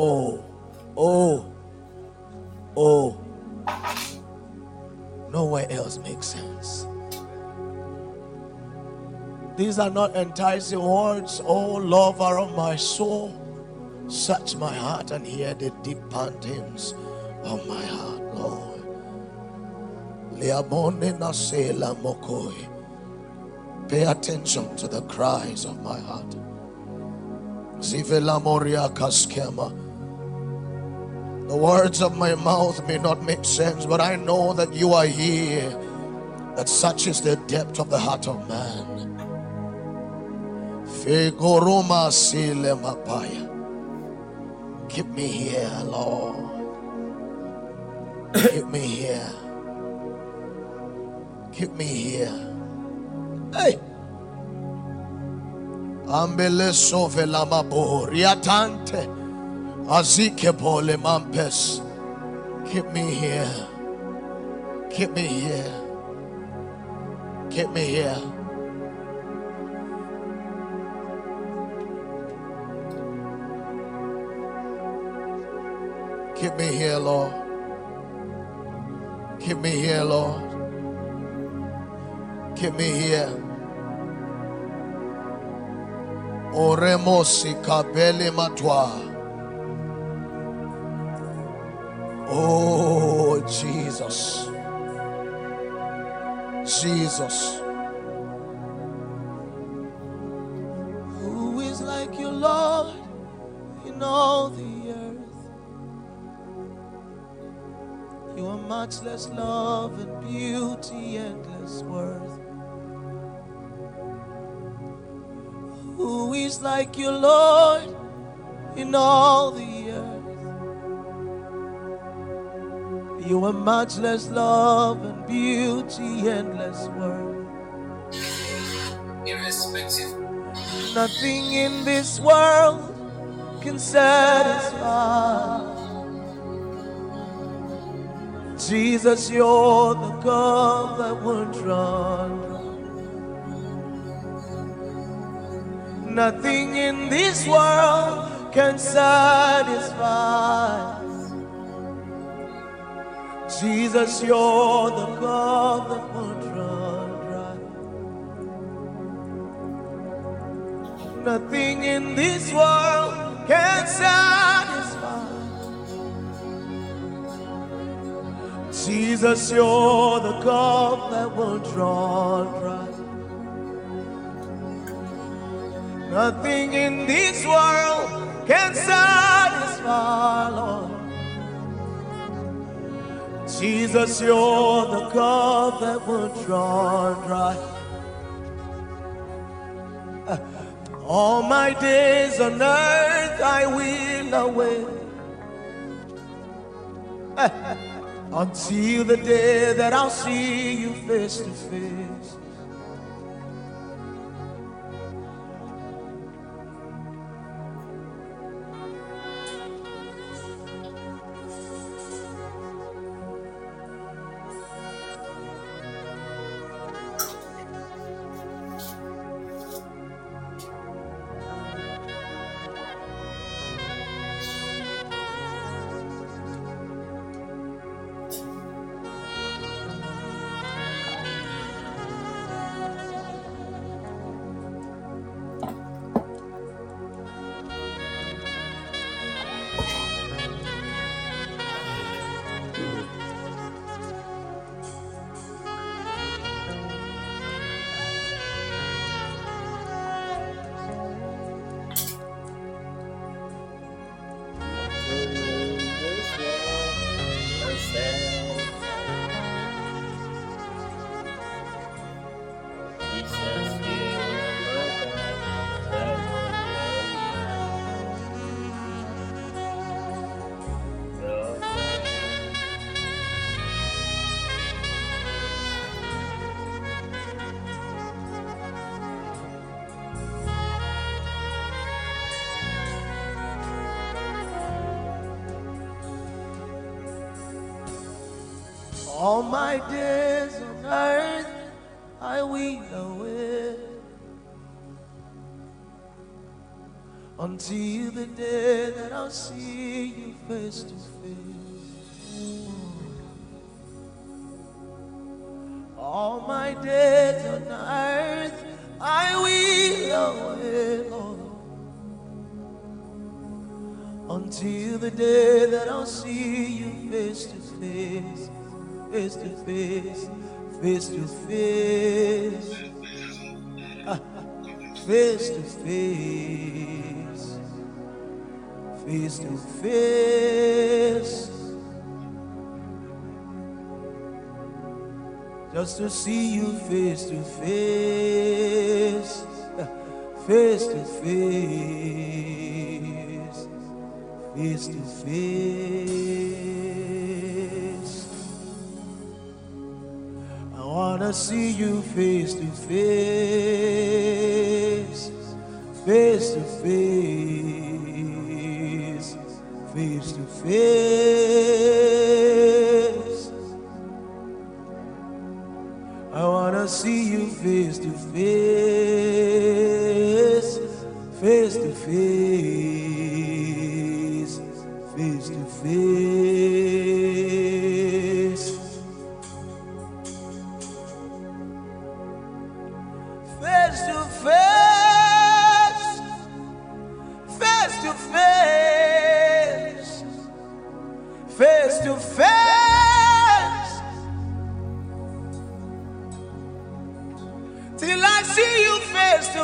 Oh, oh, oh. Nowhere else makes sense. These are not enticing words. Oh, lover of my soul, search my heart and hear the deep pantings of my heart, Lord. Pay attention to the cries of my heart. Zivela Moria Kaskema. The words of my mouth may not make sense, but I know that you are here. That such is the depth of the heart of man. Keep me here, Lord. Keep me here. Keep me here. Hey. Ambele sove riatante. Azike pole mampes. Keep me here. Keep me here. Keep me here. Keep me here, Lord. Keep me here, Lord. Keep me here. Oremosi kabele matwa. Oh, Jesus. Jesus. Who is like you, Lord, in all the earth? You are much less love and beauty, endless worth. Who is like you, Lord, in all the You are much less love and beauty, endless worth. Irrespective. Nothing in this world can satisfy. Jesus, you're the cup that run dry. Nothing in this world can satisfy. Jesus, you're the God that won't run dry. Nothing in this world can satisfy. Jesus, you're the God that won't run dry. Nothing in this world can satisfy, Lord. Jesus, you're the God that won't run dry. All my days on earth I will await until the day that I'll see you face to face. All my face to face, face to face, face to face, face to face. just to see you face to face, face to face, face to face. Wanna see you face to face, face to face, face to face. I wanna see you face to face, face to face, face to face.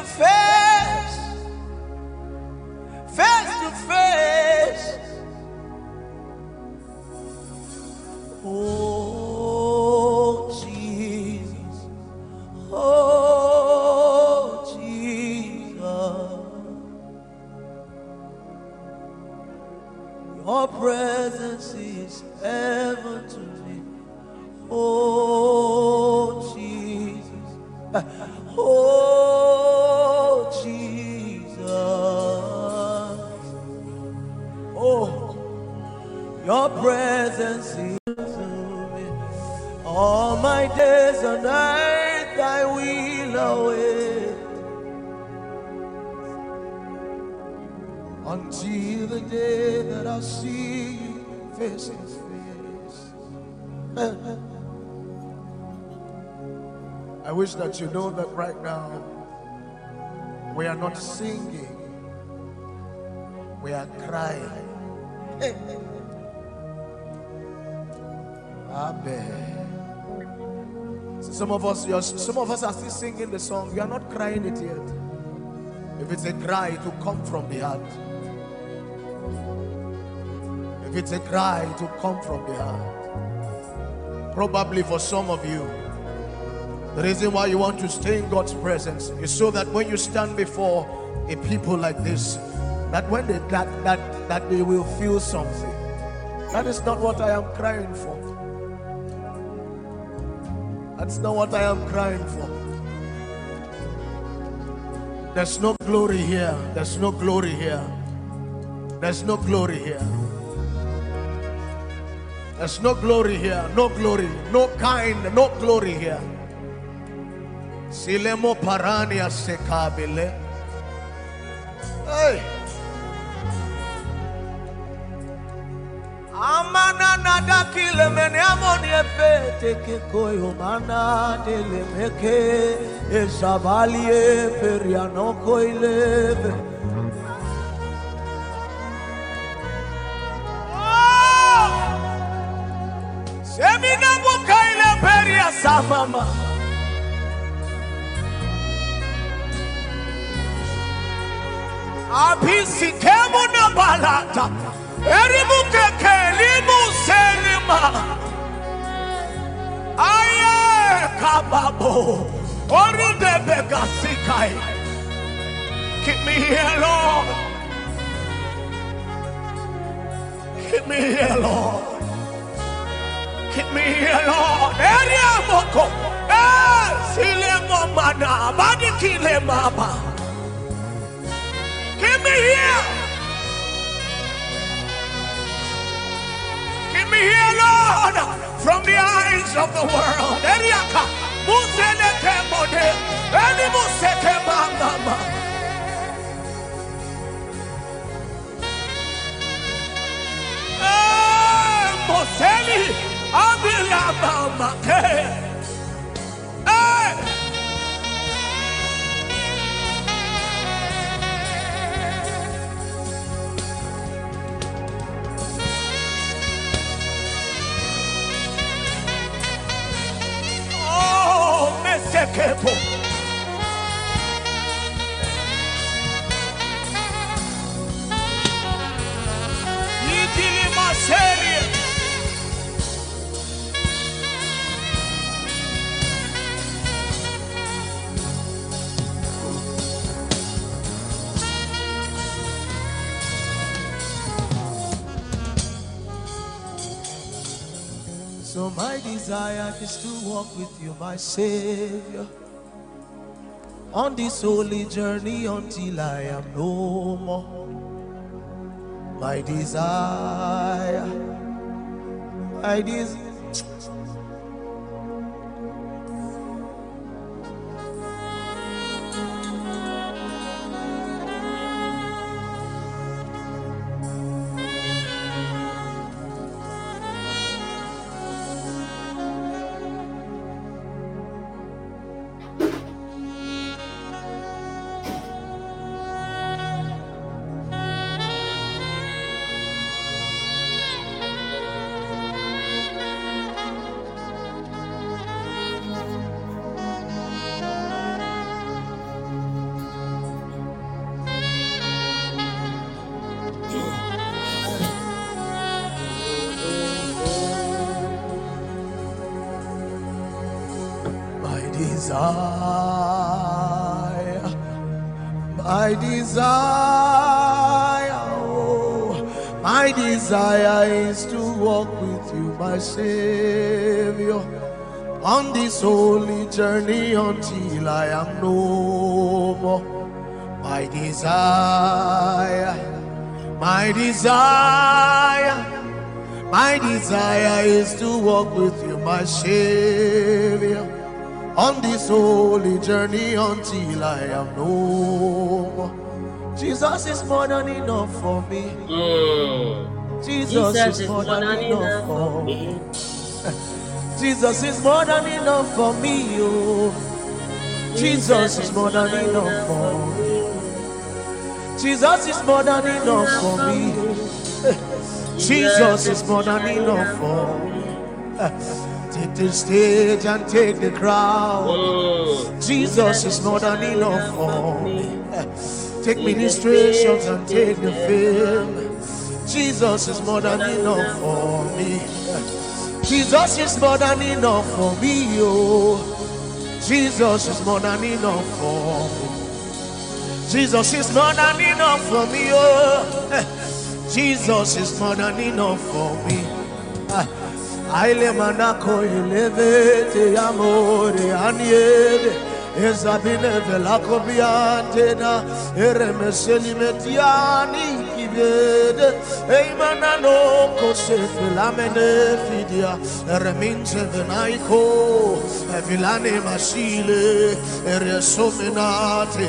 Face I wish that you know that right now we are not singing, we are crying. Amen. Some of us, some of us are still singing the song. We are not crying it yet. If it's a cry, it will come from the heart. If it's a cry, it will come from the heart. Probably for some of you, the reason why you want to stay in God's presence is so that when you stand before a people like this, that when they that that that they will feel something. That is not what I am crying for. That's not what I am crying for. There's no glory here. There's no glory here. There's no glory here. There's no glory here. No glory. No kind. No glory here. Silemo parania sekabile. Hey. Amana nada kile mene amoni epete ke koyo mana dele meke e savalie periano koileve. Peria samama. Abisi kemu na balata. Erimu keke limu selima. Aye kababo. Oride begasikai. Keep me here, Lord. Keep me here, Lord. Keep me alone. Eria moko. Eh, sile mana. Badi kile mama. Keep me here. Keep me here, Lord, from the eyes of the world. Eriaka. Musele temode. Eni musete mama. Hey! Oh, hey! Kepo. Nitili Masei. My desire is to walk with you, my Savior, on this holy journey until I am no more. My desire, my desire. Desire, my desire, oh, my desire is to walk with you, my Savior, on this holy journey until I am no more. My desire, my desire. My desire is to walk with you, my Savior, on this holy journey until I am no more. Jesus is more than enough for me. Mm. Jesus, Jesus is more than enough for me. Jesus is more than enough for me. Oh. Jesus is more than enough for me. Jesus is more than enough for me. Jesus is more than enough for me. Take the stage and take the crowd. Jesus is more than enough for me. Take ministrations and take the fame. Jesus is more than enough for me. Jesus is more than enough for me. Oh, Jesus is more than enough for me. Jesus is more than enough for me. Oh, Jesus is more than enough for me. Aile manako ileve te amore aniere Ezabine velako biantena Ere meseli metiani kibede eimanano kosefelamene fidia. Ereminze venaiko evilane masile. Eresomenate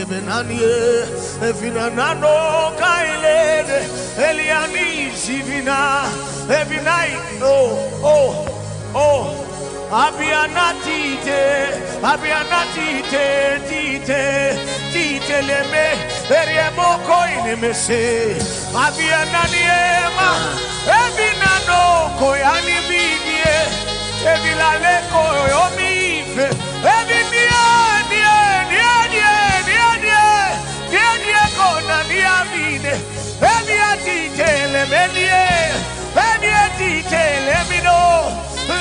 ebenanie evinanano kailede. Eliani zivina evinai oh oh oh Abiana tite, abiana tite, tite, tite le me, eriemo koine me se. Abiana niema, evina no koyani bidie, evila le koyomife, evinia die, die die, die die, die die kona die abide, evia tite le me die.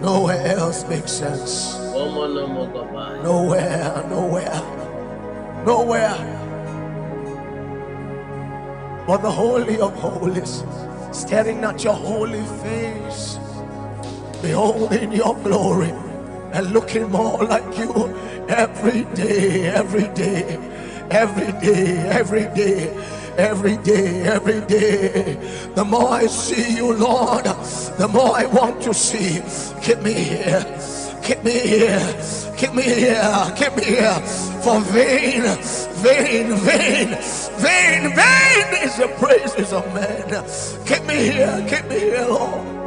Nowhere else makes sense. Nowhere, nowhere, nowhere. But the Holy of Holies, staring at your holy face, beholding your glory, and looking more like you every day, every day, every day, every day. Every day, every day. The more I see you, Lord, the more I want to see. Keep me here. Keep me here. Keep me here. Keep me here. For vain, vain, vain, vain, vain is the praises of men. Keep me here. Keep me here, Lord.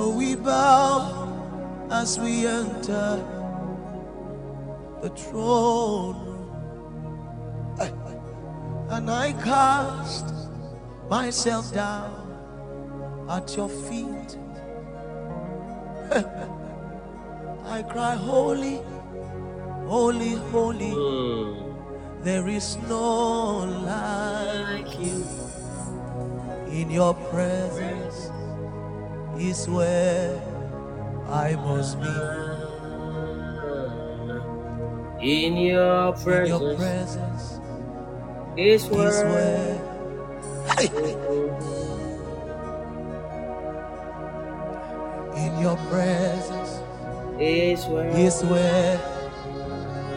So we bow as we enter the throne. And I cast myself down at your feet. I cry, Holy, holy, holy. Mm. There is no like you. In your presence is where I must be. In your In presence your presence is is where where. Hey! In your presence is where is where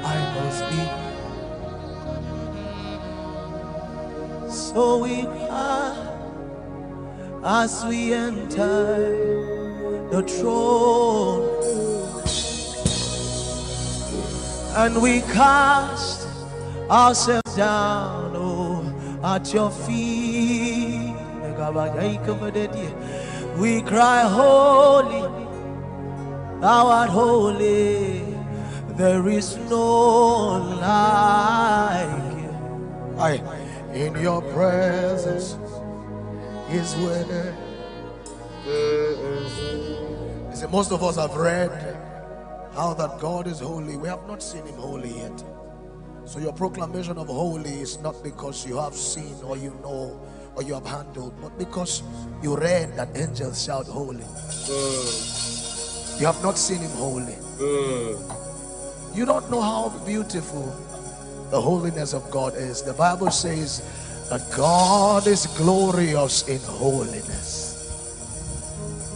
I must be. So we are as we enter the throne and we cast ourselves down oh, at your feet. We cry, Holy, thou art holy. There is no like you. In your presence is where. You see, most of us have read how that God is holy. We have not seen him holy yet. So your proclamation of holy is not because you have seen or you know or you have handled, but because you read that angels shout holy. You have not seen him holy. You don't know how beautiful the holiness of God is. The Bible says God is glorious in holiness.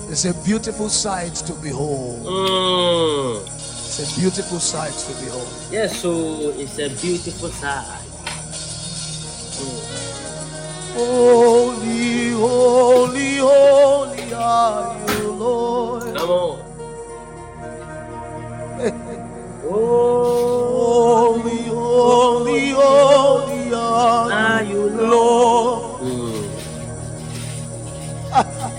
It's a beautiful sight to behold. Mm. It's a beautiful sight to behold. Yes, so it's a beautiful sight. Mm. Holy, holy, holy are you, Lord. Come on. Holy, holy, holy are are you, Lord. Mm.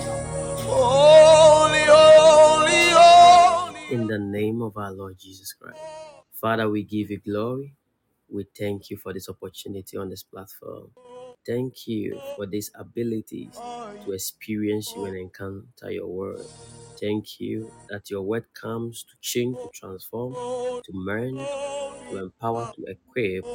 Holy, holy, holy. In the name of our Lord Jesus Christ. Father, we give you glory. We thank you for this opportunity on this platform. Thank you for these abilities to experience you and encounter your word. Thank you that your word comes to change, to transform, to mend, to empower, to equip.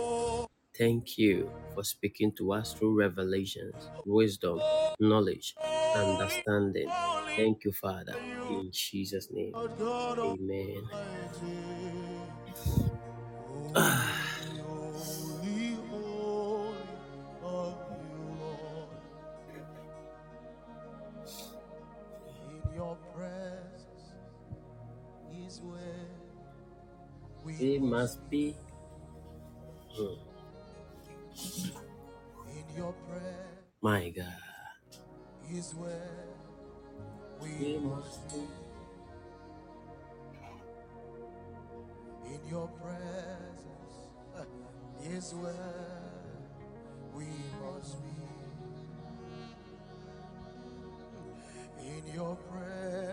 Thank you for speaking to us through revelations, wisdom, knowledge, understanding. Thank you, Father. In Jesus' name. Amen. we We must be. In your presence My God. is where We we must be. in your presence uh, is where we must be in your presence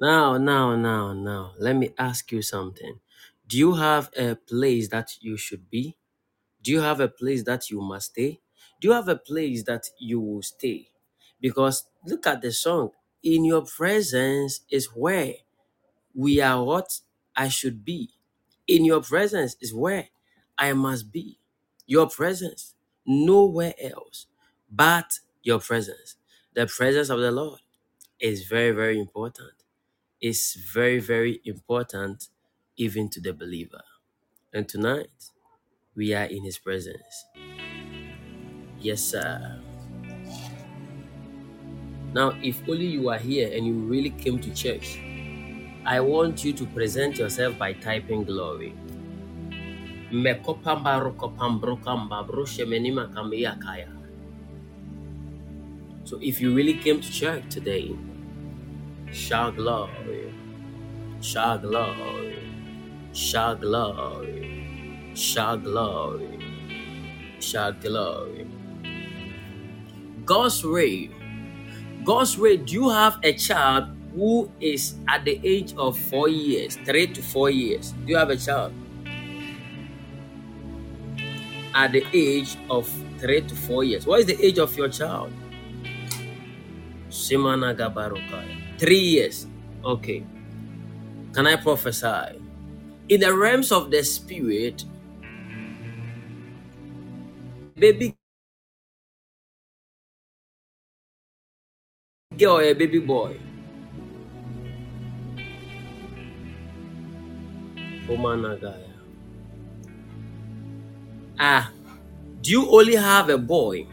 Now, now, now, now, let me ask you something. Do you have a place that you should be? Do you have a place that you must stay? Do you have a place that you will stay? Because look at the song. In your presence is where we are what I should be. In your presence is where I must be. Your presence, nowhere else but your presence. The presence of the Lord is very, very important. It's very, very important even to the believer. And tonight, we are in His presence. Yes, sir. Now, if only you are here and you really came to church, I want you to present yourself by typing glory. So if you really came to church today, shout glory, shout glory, shout. God's way. God's way, do you have a child who is at the age of four years, three to four years? Do you have a child? At the age of three to four years. What is the age of your child? Simana Gabarokaya. Three years. Okay. Can I prophesy? In the realms of the spirit, baby girl or a baby boy? Omanagaya. Ah, do you only have a boy?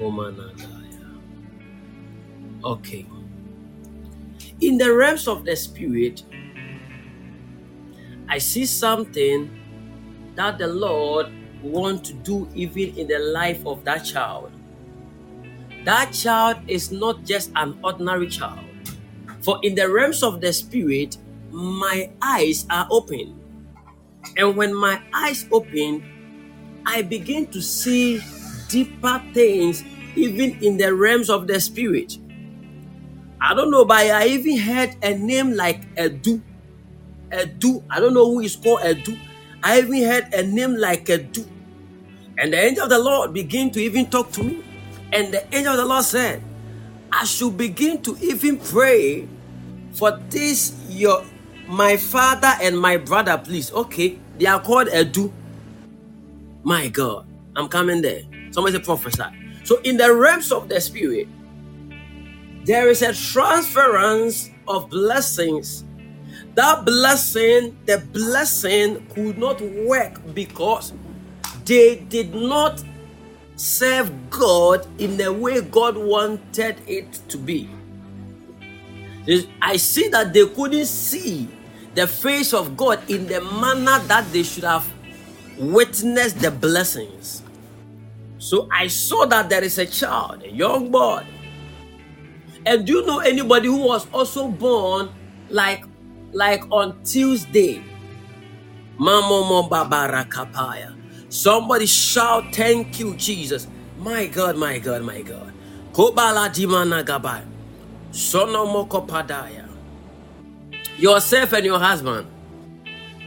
Omanagaya. Okay. In the realms of the spirit, I see something that the Lord wants to do even in the life of that child. That child is not just an ordinary child. For in the realms of the spirit, my eyes are open. And when my eyes open, I begin to see deeper things even in the realms of the spirit. I don't know, but I even heard a name like Edu. Edu. I don't know who is called Edu. I even heard a name like Edu. And the angel of the Lord began to even talk to me. And the angel of the Lord said, I should begin to even pray for this your my father and my brother, please. Okay, they are called Edu. My God, I'm coming there. Somebody say prophesy. So in the realms of the spirit, there is a transference of blessings. That blessing, the blessing could not work because they did not serve God in the way God wanted it to be. I see that they couldn't see the face of God in the manner that they should have witnessed the blessings. So I saw that there is a child, a young boy. And do you know anybody who was also born like like on Tuesday? Mamomo Babara Kapaya. Somebody shout, Thank you, Jesus. My God, my God, my God. Sonomoko Padaya. Yourself and your husband.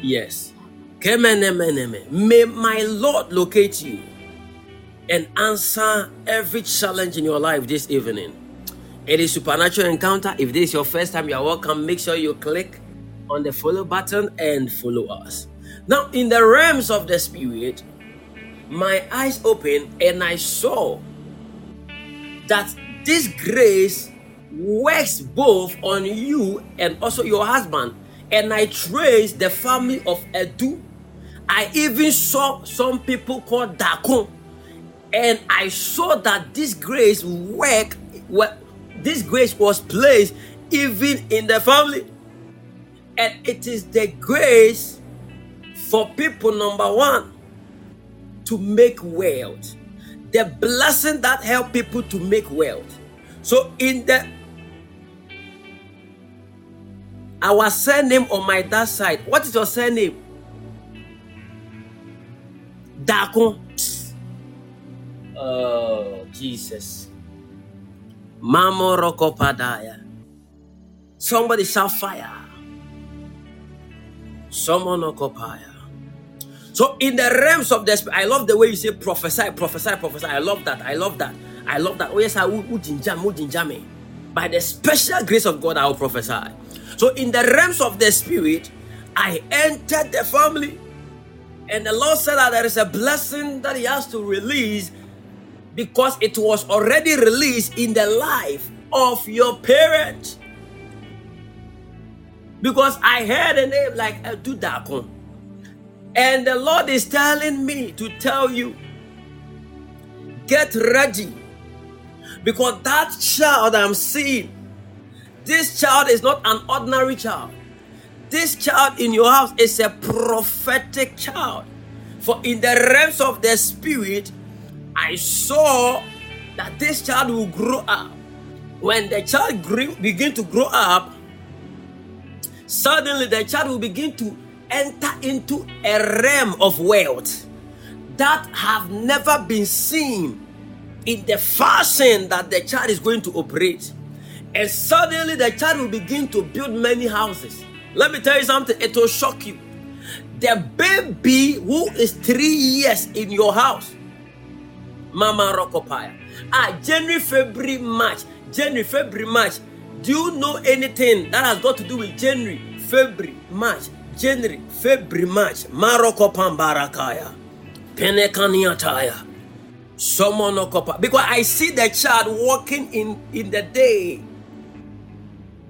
Yes. May my Lord locate you and answer every challenge in your life this evening. It is supernatural encounter. If this is your first time, you are welcome. Make sure you click on the follow button and follow us. Now, in the realms of the spirit, my eyes opened and I saw that this grace works both on you and also your husband. And I traced the family of Edu. I even saw some people called Dakon. And I saw that this grace work, well, this grace was placed even in the family. And it is the grace for people, number one, to make wealth. The blessing that help people to make wealth. So in the our surname on my dad side. What is your surname? Dako. Oh, Jesus. Mamo Rokopadaya. Somebody shall fire. Someone okopaya. So in the realms of the spirit, I love the way you say prophesy, prophesy, prophesy. I love that. I love that. I love that. Oh yes, I will me. By the special grace of God, I will prophesy. So in the realms of the spirit, I entered the family. And the Lord said that there is a blessing that He has to release because it was already released in the life of your parents. Because I heard a name like Edudakon. And the Lord is telling me to tell you get ready. Because that child I'm seeing, this child is not an ordinary child. This child in your house is a prophetic child. For in the realms of the spirit, I saw that this child will grow up. When the child begin to grow up, suddenly the child will begin to enter into a realm of wealth that have never been seen in the fashion that the child is going to operate. And suddenly the child will begin to build many houses. Let me tell you something, it will shock you. The baby who is three years in your house, Mama Rokopaya, ah, January, February, March, January, February, March. Do you know anything that has got to do with January, February, March, January, February, March, Maroko Pambarakaya, Penekaniataya, Somonokopa. Because I see the child walking in, in the day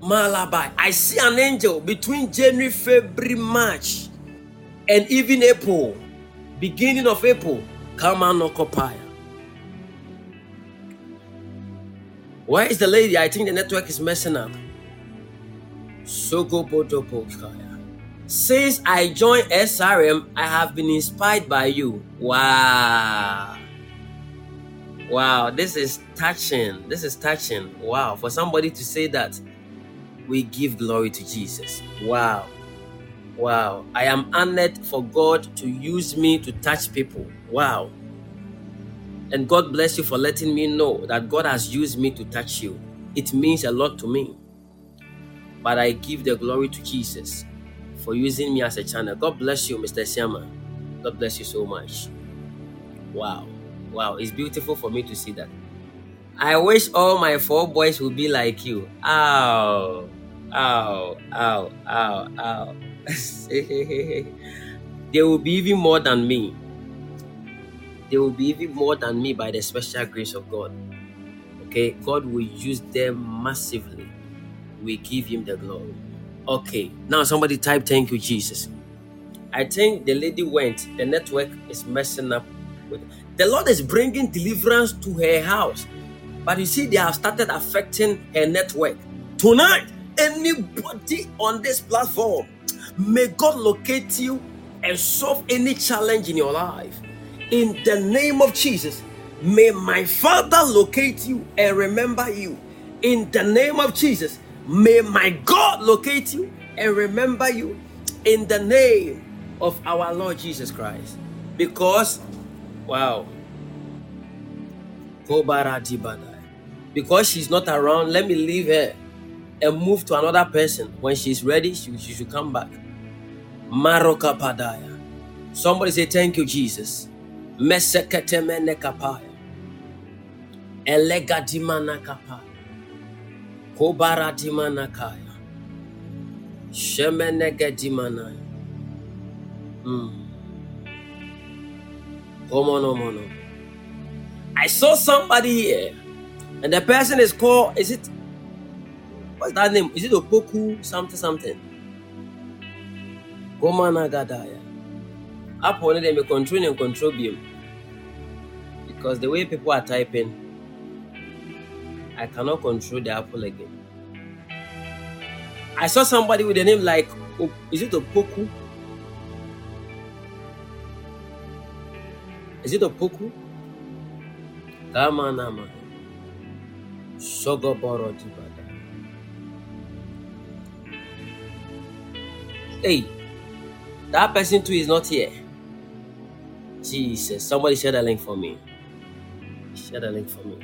Malabai. I see an angel between January, February, March, and even April, beginning of April. Come on, Okopaya. Where is the lady? I think the network is messing up. Soko Potopokaya. Since I joined SRM, I have been inspired by you. Wow. Wow, this is touching. This is touching. Wow, for somebody to say that we give glory to Jesus. Wow. Wow. I am honored for God to use me to touch people. Wow. And God bless you for letting me know that God has used me to touch you. It means a lot to me. But I give the glory to Jesus for using me as a channel. God bless you, Mr. Siama. God bless you so much. Wow. Wow. It's beautiful for me to see that. I wish all my four boys would be like you. Ow. Ow, ow, ow, ow. they will be even more than me. They will be even more than me by the special grace of God. Okay, God will use them massively. We give Him the glory. Okay, now somebody type, Thank you, Jesus. I think the lady went, the network is messing up with the Lord is bringing deliverance to her house. But you see, they have started affecting her network. Tonight, anybody on this platform, may God locate you and solve any challenge in your life. In the name of Jesus, may my Father locate you and remember you. In the name of Jesus, may my God locate you and remember you. In the name of our Lord Jesus Christ. Because, wow. Because she's not around, let me leave her and move to another person. When she's ready, she, she should come back. Maroka Padaya. Somebody say, Thank you, Jesus. Meseketemene kapaya. Elega dimana kapaya. Kobara dimana kaya. Shemenege dimana. Hmm. Come on, come on. I saw somebody here, and the person is called, is it What's that name? Is it Opoku something something? Gomana Gadaya. Up on them control and control beam. Because the way people are typing, I cannot control the apple again. I saw somebody with a name like is it Opoku? Is it Opoku? Kamanama. Sogoboro Diba. Hey, that person too is not here. Jesus. Somebody share the link for me. Share the link for me.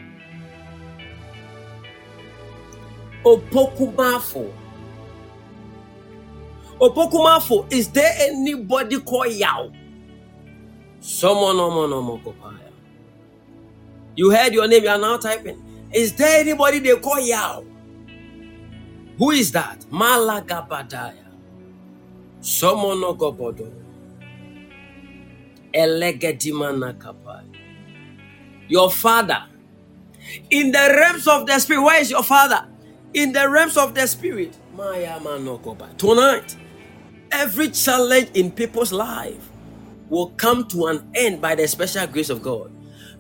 Opokumafo. Opokumafo, is there anybody called Yao? Someone, no more, no more, Kopaya. You heard your name, you are now typing. Is there anybody they call Yao? Who is that? Malagabadaya. Someone no gobodo. Elegedimana kapai. Your father. In the realms of the spirit. Where is your father? In the realms of the spirit. Maya manokoba. Tonight, every challenge in people's life will come to an end by the special grace of God.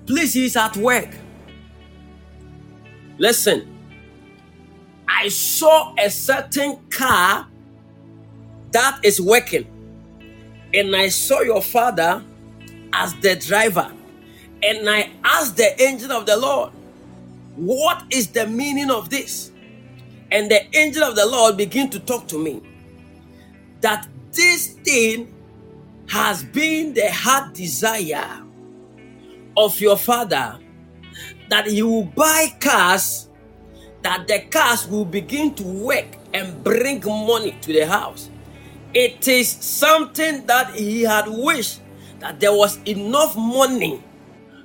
Please, he's at work. Listen, I saw a certain car that is working, and I saw your father as the driver, and I asked the angel of the Lord, What is the meaning of this? And the angel of the Lord began to talk to me that this thing has been the heart desire of your father that he will buy cars that the cars will begin to work and bring money to the house it is something that he had wished that there was enough money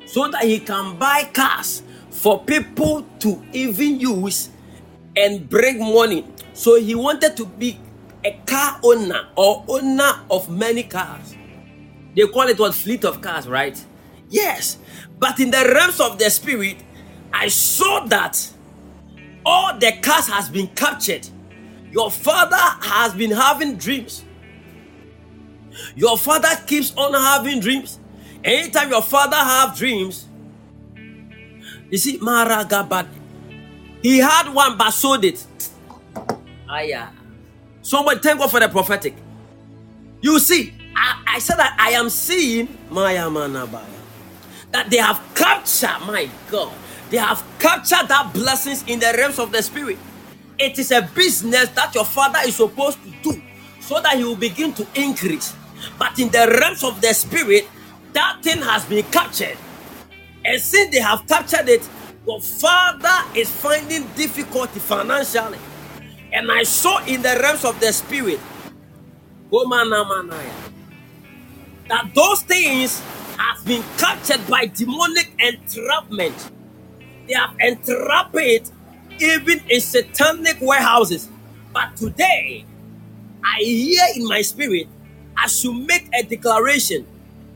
so that he can buy cars for people to even use and bring money. So he wanted to be a car owner or owner of many cars. They call it what? Fleet of cars right? Yes, but in the realms of the spirit, I saw that all the cars has been captured. Your father has been having dreams. Your father keeps on having dreams. Anytime your father have dreams, you see, Maragabad, he had one but sold it. Aya. Somebody thank God for the prophetic. You see, I, I said that I am seeing Maya Manabaya that they have captured, my God, they have captured that blessings in the realms of the spirit. It is a business that your father is supposed to do so that he will begin to increase. But in the realms of the spirit, that thing has been captured. And since they have captured it, your father is finding difficulty financially. And I saw in the realms of the spirit, that those things have been captured by demonic entrapment. They have entrapped it even in satanic warehouses. But today, I hear in my spirit, I should make a declaration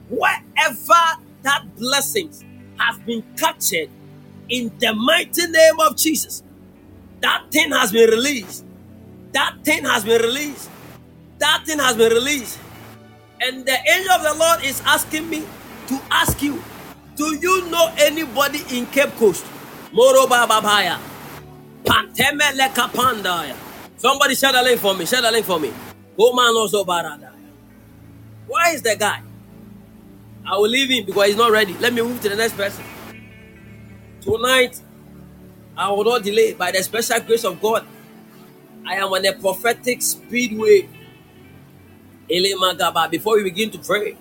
wherever that blessings has been captured in the mighty name of Jesus. That thing has been released. That thing has been released. That thing has been released. And the angel of the Lord is asking me to ask you do you know anybody in Cape Coast? Moroba Babaya. Somebody share the link for me. Share the link for me. Omanozo Baradaya. Where is the guy? I will leave him because he's not ready. Let me move to the next person. Tonight, I will not delay. By the special grace of God, I am on a prophetic speedway. Before we begin to pray,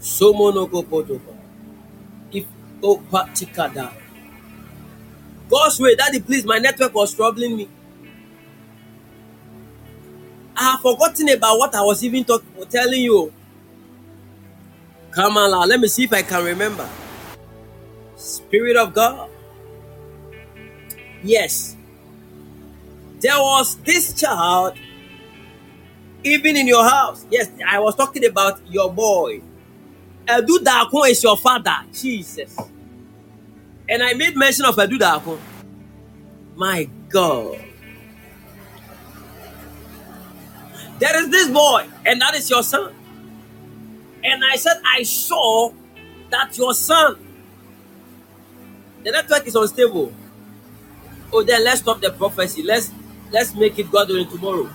Somonogopodoba. If Opatikada. God's way, Daddy, please, my network was troubling me. I have forgotten about what I was even talk, telling you. Kamala, let me see if I can remember. Spirit of God. Yes. There was this child, even in your house. Yes, I was talking about your boy. Edu Dakon is your father. Jesus. And I made mention of Edu Dakon. My God. There is this boy, and that is your son. And I said, I saw that your son, the network is unstable. Oh, then let's stop the prophecy. Let's let's make it God willing tomorrow.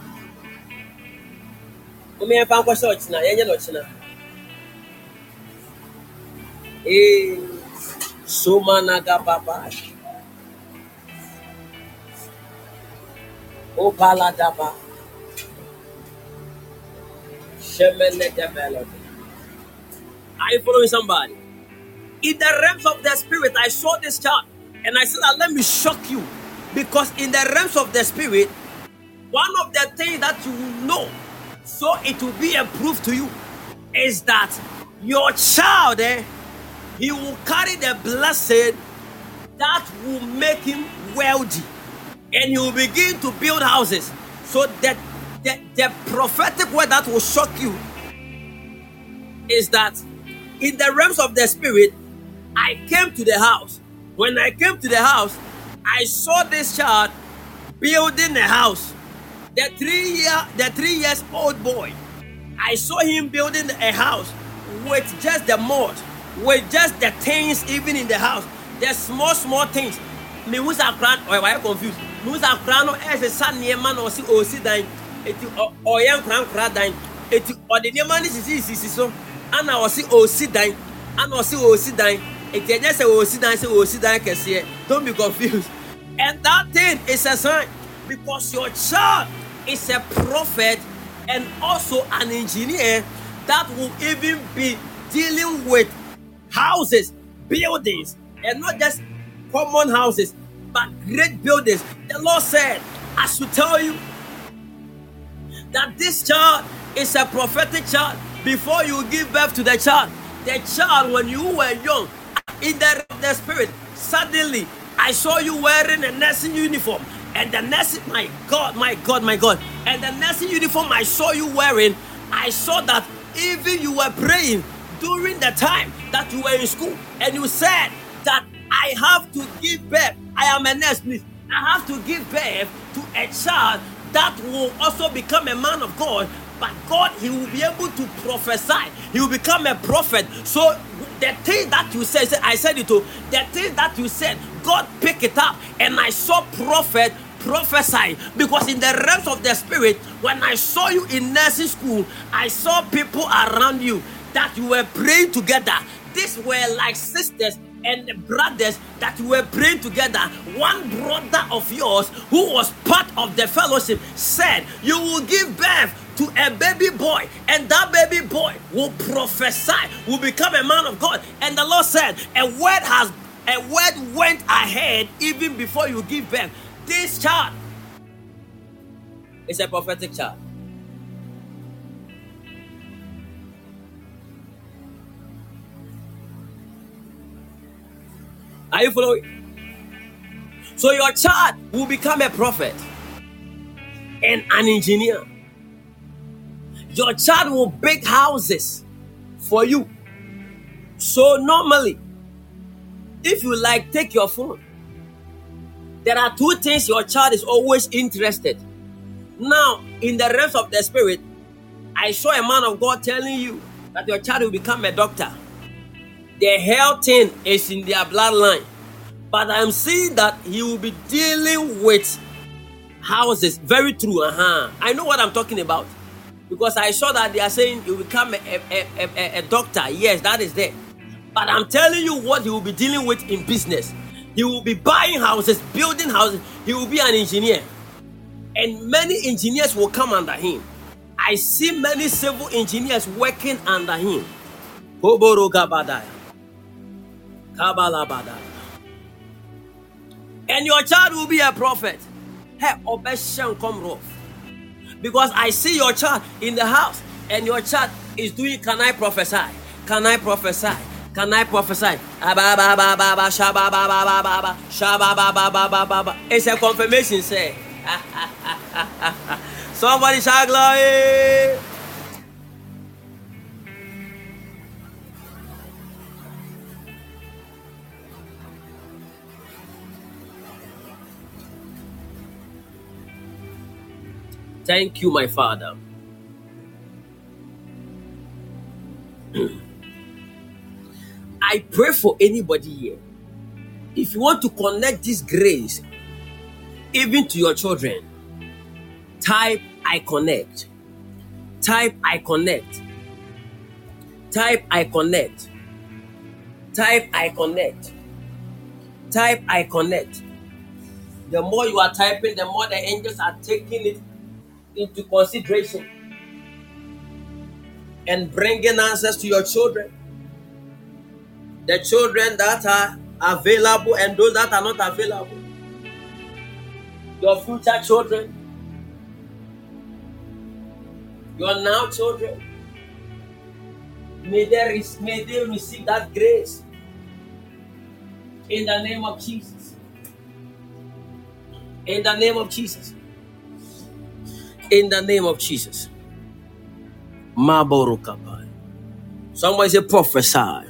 Eh, Sumanaga Baba. Opaladaba. Shemene de Melody. you following somebody? In the realms of the spirit, I saw this child and I said, Let me shock you. Because in the realms of the spirit, one of the things that you know, so it will be a proof to you, is that your child, eh, he will carry the blessing that will make him wealthy. And he will begin to build houses. So that the, the prophetic word that will shock you is that in the realms of the spirit, I came to the house. When I came to the house, I saw this child building a house. The three year, the three years old boy, I saw him building a house with just the mud, with just the things even in the house, the small small things. Me who's a crown or why confused? Me who's a crown or as a son near man or see or see dying. Eti ɔyɛ nkran nkran dan eti ɔde nneɛma no sisi sisi so. Ana ɔsi osi dan ana ɔsi osi dan eti ɛnyɛ sɛ osi dan sɛ osi dan kɛseɛ don't be confused. And that thing is a sign. Because your child is a prophet and also an engineer that will even be dealing with houses buildings and not just common houses but great buildings the lord said i should tell you that this child is a prophetic child before you give birth to the child. The child, when you were young, in the, the spirit, suddenly I saw you wearing a nursing uniform. And the nursing, my God, my God, my God. And the nursing uniform I saw you wearing, I saw that even you were praying during the time that you were in school. And you said that I have to give birth. I am a nurse, please. I have to give birth to a child that will also become a man of God. But God, He will be able to prophesy. He will become a prophet. So the thing that you said, I said it to the thing that you said, God pick it up, and I saw prophet prophesy because in the realms of the spirit, when I saw you in nursing school, I saw people around you that you were praying together. These were like sisters and brothers that you were praying together. One brother of yours who was part of the fellowship said, You will give birth to a baby boy, and that baby boy will prophesy, will become a man of God. And the Lord said, A word has a word went ahead even before you give birth. This child is a prophetic child. Are you following? So your child will become a prophet and an engineer. Your child will build houses for you. So normally, if you like take your phone, there are two things your child is always interested. Now, in the realms of the spirit, I saw a man of God telling you that your child will become a doctor. The health thing is in their bloodline. But I'm seeing that he will be dealing with houses. Very true. Uh-huh. I know what I'm talking about. Because I saw that they are saying you become a, a, a, a, doctor. Yes, that is there. But I'm telling you what he will be dealing with in business. He will be buying houses, building houses. He will be an engineer. And many engineers will come under him. I see many civil engineers working under him. Kabalabada. And your child will be a prophet. Hey. Because I see your child in the house and your child is doing, can I prophesy? Can I prophesy? Can I prophesy? It's a confirmation, say. Somebody shout glory. Thank you, my Father. I pray for anybody here. If you want to connect this grace even to your children, type I connect. Type I connect. Type I connect. Type I connect. Type I connect. The more you are typing, the more the angels are taking it into consideration and bringing answers to your children. The children that are available and those that are not available, your future children, your now children, may they, may they receive that grace. In the name of Jesus. In the name of Jesus. In the name of Jesus. Maborukapai. Somebody say prophesy.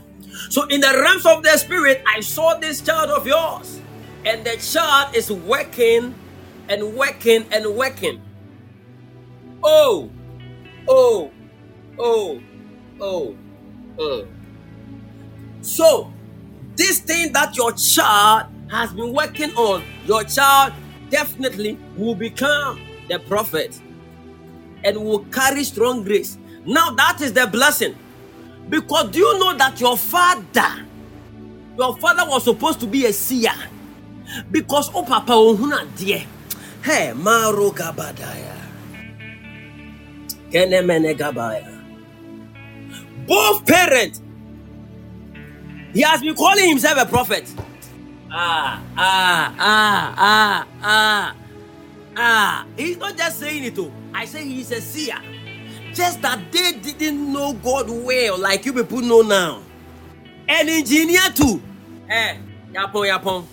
So in the realms of the spirit, I saw this child of yours, and the child is working and working and working. Oh, oh, oh, oh, oh. So this thing that your child has been working on, your child definitely will become the prophet and will carry strong grace. Now that is the blessing. Because do you know that your father, your father was supposed to be a seer? Because oh papa ohuna dear. Hey, Maro Gabadaya. Kenemene Gabaya. Both parents, he has been calling himself a prophet. Ah, ah, ah, ah, ah, ah. He's not just saying it, too. I say he's a seer. Just that they didn't know God well, like you people know now. An engineer too. Eh, yapon, yapon.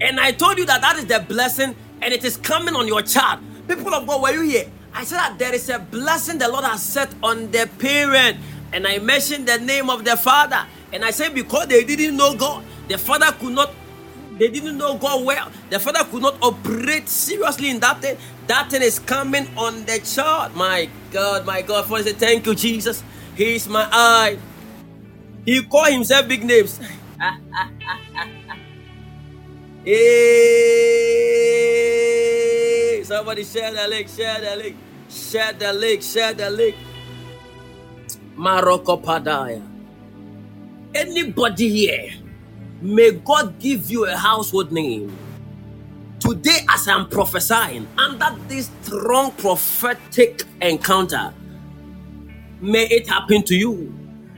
And I told you that that is the blessing and it is coming on your child. People of God, were you here? I said that there is a blessing the Lord has set on the parent. And I mentioned the name of the father. And I said because they didn't know God, the father could not they didn't know God well. The father could not operate seriously in that thing. That thing is coming on the child. My God, my God. I say, thank you, Jesus. He is my eye. He called himself big names. hey, somebody share the link, share the link, share the link, share the link. Maroko Padaya. Anybody here May God give you a household name. Today, as I'm prophesying, under this strong prophetic encounter, may it happen to you,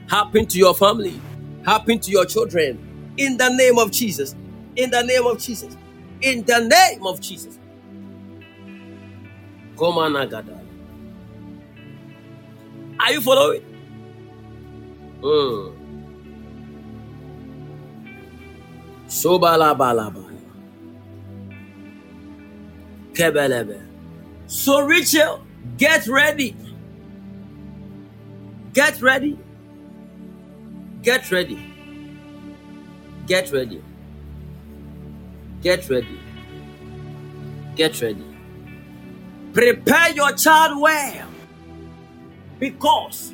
happen to your family, happen to your children. In the name of Jesus. In the name of Jesus. In the name of Jesus. Come on, Agada. Are you following? Mm. Kebelebe. So, Rachel, get ready. Get ready. Get ready. Get ready. Get ready. Get ready. Prepare your child well. Because,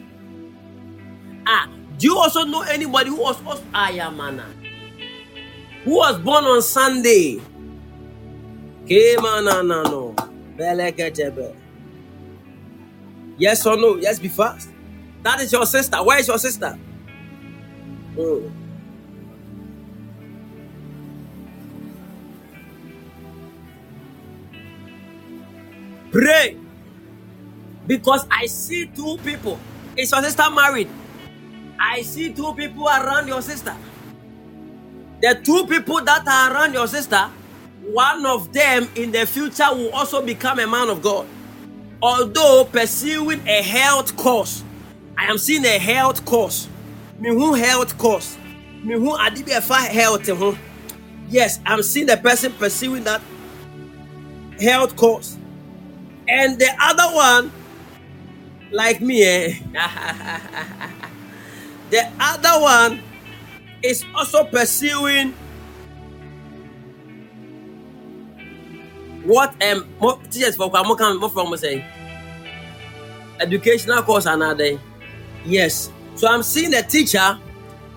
ah, do you also know anybody who was also Ayamana? Who was born on Sunday. Yes or no? Yes, be fast. That is your sister. Where is your sister? Oh. Pray. Because I see two people. Is your sister married? I see two people around your sister. The two people that are around your sister, one of them in the future will also become a man of God. Although pursuing a health course, I am seeing a health course. Me who health course. Me who adibefa health. Yes, I'm seeing the person pursuing that health course. And the other one, like me, eh? the other one is also pursuing what um teachers for what can more from say educational course another yes. So i'm seeing a teacher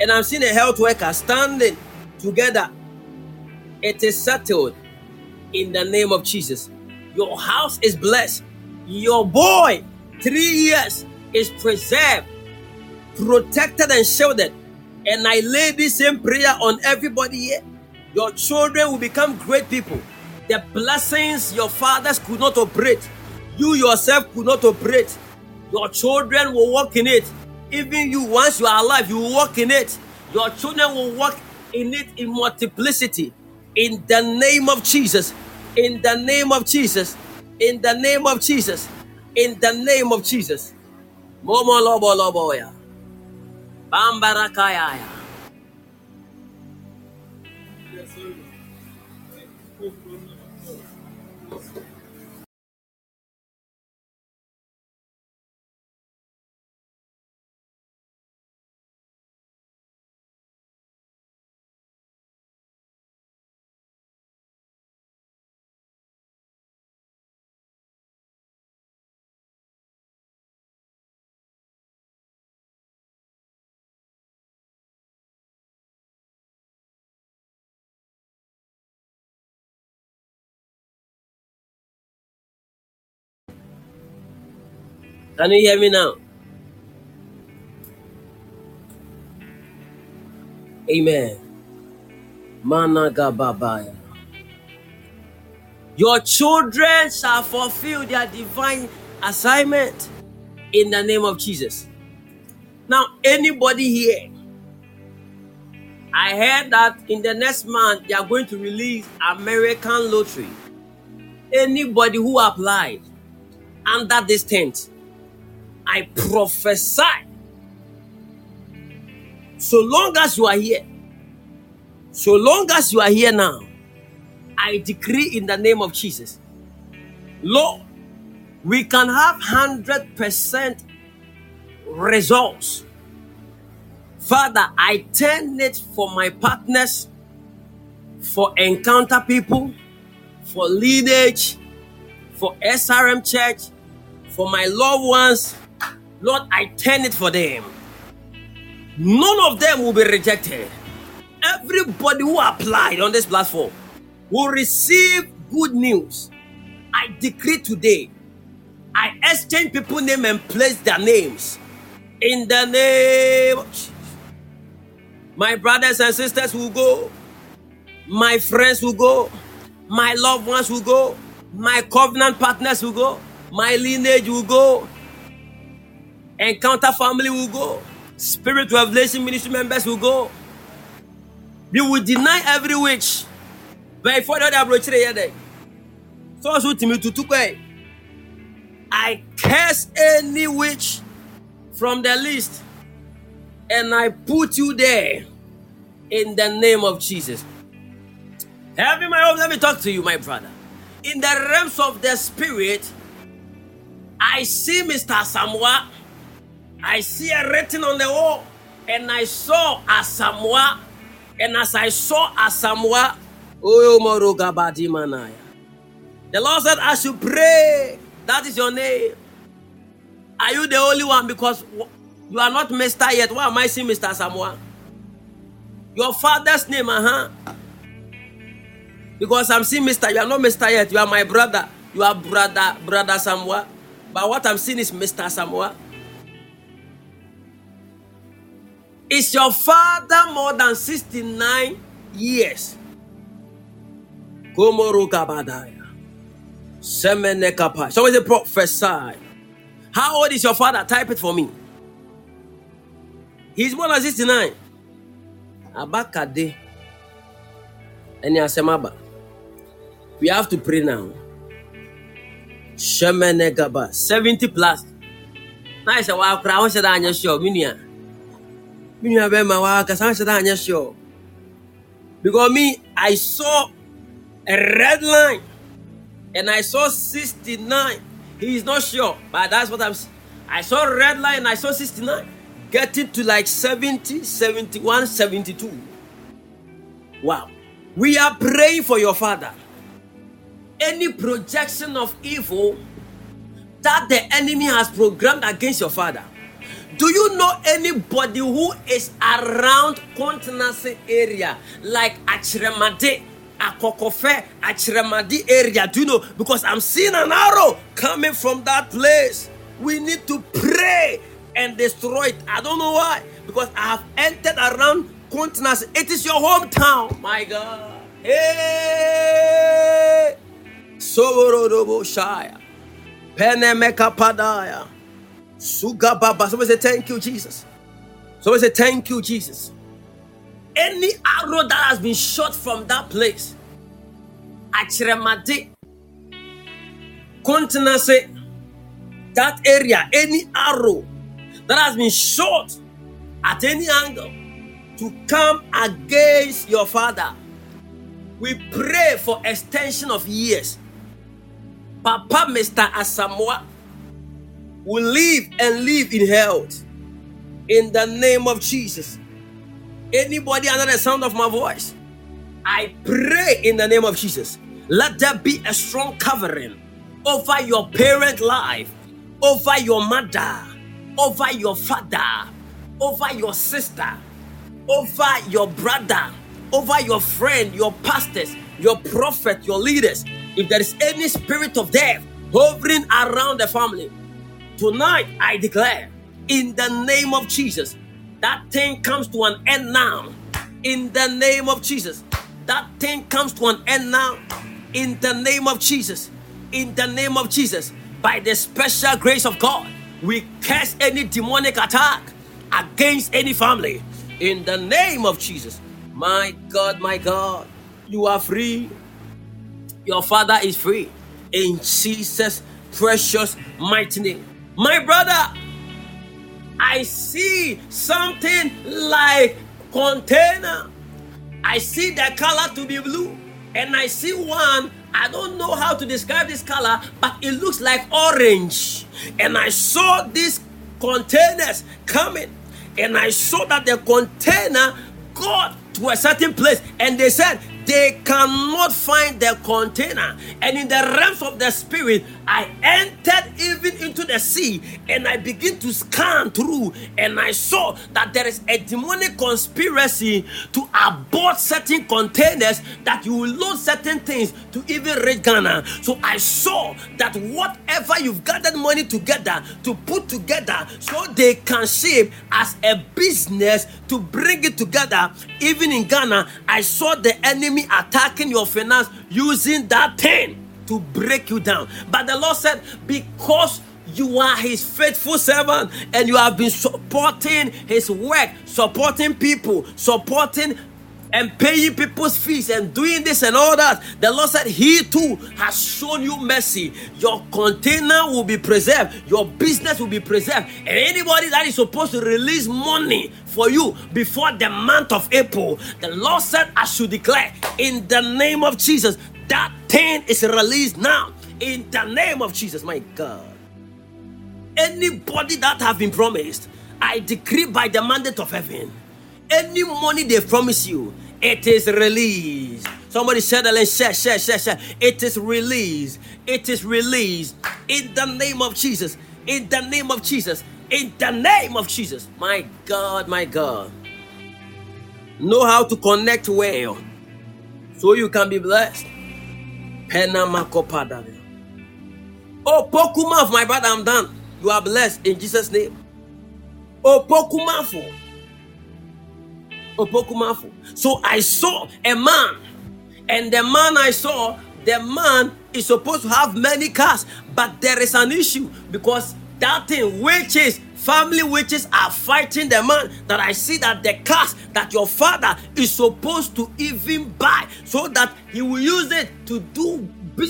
and i'm seeing a health worker standing together. It is settled in the name of jesus. Your house is blessed. Your boy three years is preserved protected and shielded and I lay this same prayer on everybody here. Your children will become great people. The blessings your fathers could not operate, you yourself could not operate. Your children will walk in it. Even you, once you are alive, you will walk in it. Your children will walk in it in multiplicity. In the name of Jesus. In the name of Jesus. In the name of Jesus. In the name of Jesus. Momo lobo lobo ya. Bambarakayaya. Can you hear me now? Amen. Managababaya. Your children shall fulfill their divine assignment in the name of Jesus. Now, anybody here, I heard that in the next month they are going to release American lottery. Anybody who applied under this tent, I prophesy. So long as you are here, so long as you are here now, I decree in the name of Jesus, Lord, we can have 100% results. Father, I turn it for my partners, for encounter people, for lineage, for SRM church, for my loved ones. Lord, I turn it for them. None of them will be rejected. Everybody who applied on this platform will receive good news. I decree today, I exchange people name and place their names in the name of Jesus. My brothers and sisters will go. My friends will go. My loved ones will go. My covenant partners will go. My lineage will go. Encounter family will go. Spirit revelation ministry members will go. We will deny every witch. But before the approach here, so also to me to I curse any witch from the list and I put you there in the name of Jesus. Having my own, let me talk to you, my brother. In the realms of the spirit, I see Mr. Samoa. I see a written on the wall, and I saw Asamoah. And as I saw Asamoah, the Lord said, I should pray. That is your name. Are you the only one? Because you are not Mr. yet. Why am I seeing Mr. Samoa? Your father's name, uh huh. Because I'm seeing Mr. You are not Mr. yet. You are my brother. You are brother, brother Samoa. But what I'm seeing is Mr. Samoa. Is your father more than 69 years? Somebody say prophesy. How old is your father? Type it for me. He's more than 69. Abakade. Any asemaba. We have to pray now. Shemenegaba. 70 plus. Isa wa kra ho sheda anya sure be ma wa sure. Because me I saw a red line and I saw 69. He is not sure, but that's what I'm I saw red line, and I saw 69. Getting to like 70, 71, 72. Wow. We are praying for your father. Any projection of evil that the enemy has programmed against your father. Do you know anybody who is around Kontenase area like Achiremade? Akokofe, Achiremadi area. Do you know? Because I'm seeing an arrow coming from that place. We need to pray and destroy it. I don't know why. Because I have entered around Kontenase. It is your hometown. My God. Hey! Soborodobo Shaya. Penemeka Padaya. Suga Baba. Somebody say, Thank you, Jesus. Somebody say, Thank you, Jesus. Any arrow that has been shot from that place, Achiremade, Kontenase, that area, any arrow that has been shot at any angle to come against your father, we pray for extension of years. Papa Mr. Asamoah will live and live in health in the name of Jesus. Anybody under the sound of my voice, I pray in the name of Jesus. Let there be a strong covering over your parent life, over your mother, over your father, over your sister, over your brother, over your friend, your pastors, your prophet, your leaders. If there is any spirit of death hovering around the family, tonight I declare in the name of Jesus that thing comes to an end now. In the name of Jesus, that thing comes to an end now. In the name of Jesus, in the name of Jesus, by the special grace of God, we curse any demonic attack against any family. In the name of Jesus, my God, my God, you are free. Your father is free. In Jesus' precious mighty name. My brother, I see something like container. I see the color to be blue. And I see one, I don't know how to describe this color, but it looks like orange. And I saw these containers coming. And I saw that the container got to a certain place and they said they cannot find the container. And in the realms of the spirit, I entered even into the sea and I begin to scan through and I saw that there is a demonic conspiracy to abort certain containers that you will load certain things to even reach Ghana. So I saw that whatever you've gathered money together to put together so they can shape as a business to bring it together, even in Ghana, I saw the enemy attacking your finance using that thing to break you down. But the Lord said, because you are his faithful servant and you have been supporting his work, supporting people, supporting and paying people's fees and doing this and all that. The Lord said, He too has shown you mercy. Your container will be preserved, your business will be preserved. And anybody that is supposed to release money for you before the month of April, the Lord said, I should declare in the name of Jesus that thing is released now in the name of Jesus, my God. Anybody that have been promised, I decree by the mandate of heaven, any money they promise you, it is released. Somebody said and share, share, share, share. It is released. It is released in the name of Jesus. In the name of Jesus. In the name of Jesus. My God, my God. Know how to connect well so you can be blessed. Penamakopadavia. Oh, Pokuma of my brother, I'm done. You are blessed in Jesus' name. Oh, Pokumafo. Oh, Pokumafo. So I saw a man, and the man I saw, the man is supposed to have many cars, but there is an issue because that thing, which is family witches are fighting the man that I see that the cars that your father is supposed to even buy so that he will use it to do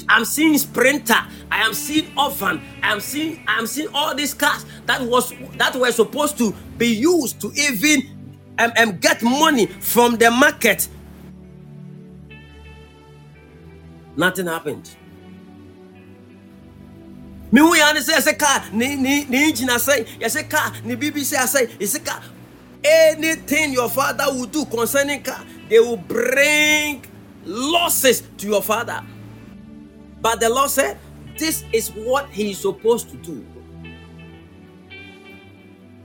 I'm seeing sprinter, I am seeing orphan, I am seeing I am seeing all these cars that was that were supposed to be used to even um, um, get money from the market. Nothing happened mehu ya ne sɛ yɛsɛ car ne ne ne engine asɛe yɛsɛ car ne bbc asɛe yɛsɛ car anything your father will do concerning car they will bring losses to your father. But the lord said this is what he is supposed to do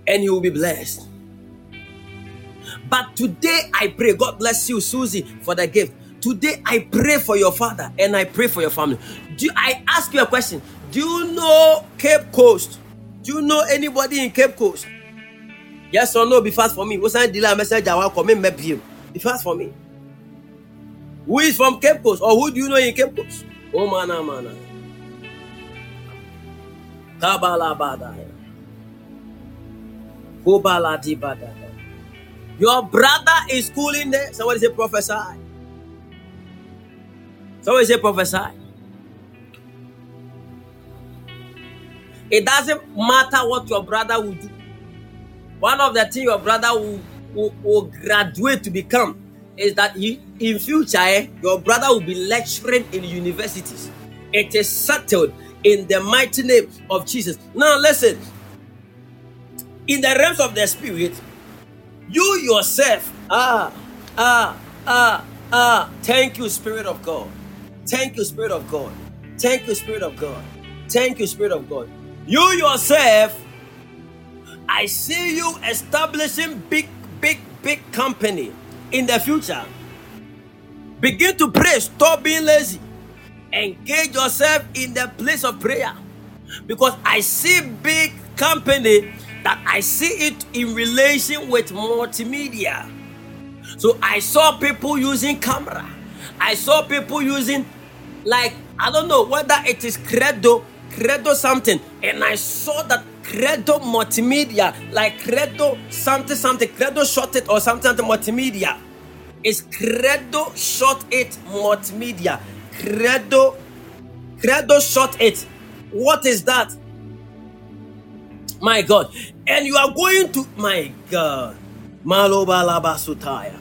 and he will be blessed. But today i pray god bless you susie for the gift. Today i pray for your father and i pray for your family. Do i ask you a question do you know Cape Coast? Do you know anybody in Cape Coast? Yes or no? Be fast for me. What's that dealer message? I want come in Be fast for me. Who is from Cape Coast? Or who do you know in Cape Coast? Oh man, oh, man. Oh, Bada. Your brother is schooling there. Somebody say prophesy. Somebody say prophesy. It doesn't matter what your brother will do. One of the things your brother will, will, will graduate to become is that he, in future, eh, your brother will be lecturing in universities. It is settled in the mighty name of Jesus. Now, listen. In the realms of the spirit, you yourself, ah, ah, ah, ah, thank you, Spirit of God. Thank you, Spirit of God. Thank you, Spirit of God. Thank you, Spirit of God. You yourself, I see you establishing big, big, big company in the future. Begin to pray. Stop being lazy. Engage yourself in the place of prayer. Because I see big company that I see it in relation with multimedia. So I saw people using camera. I saw people using like I don't know whether it is credo, credo something, and I saw that credo multimedia, like credo something something, credo shot it or something, multimedia. It's credo shot it multimedia. Credo, credo shot it. What is that? My God. And you are going to, my God. Maloba Labasutaya.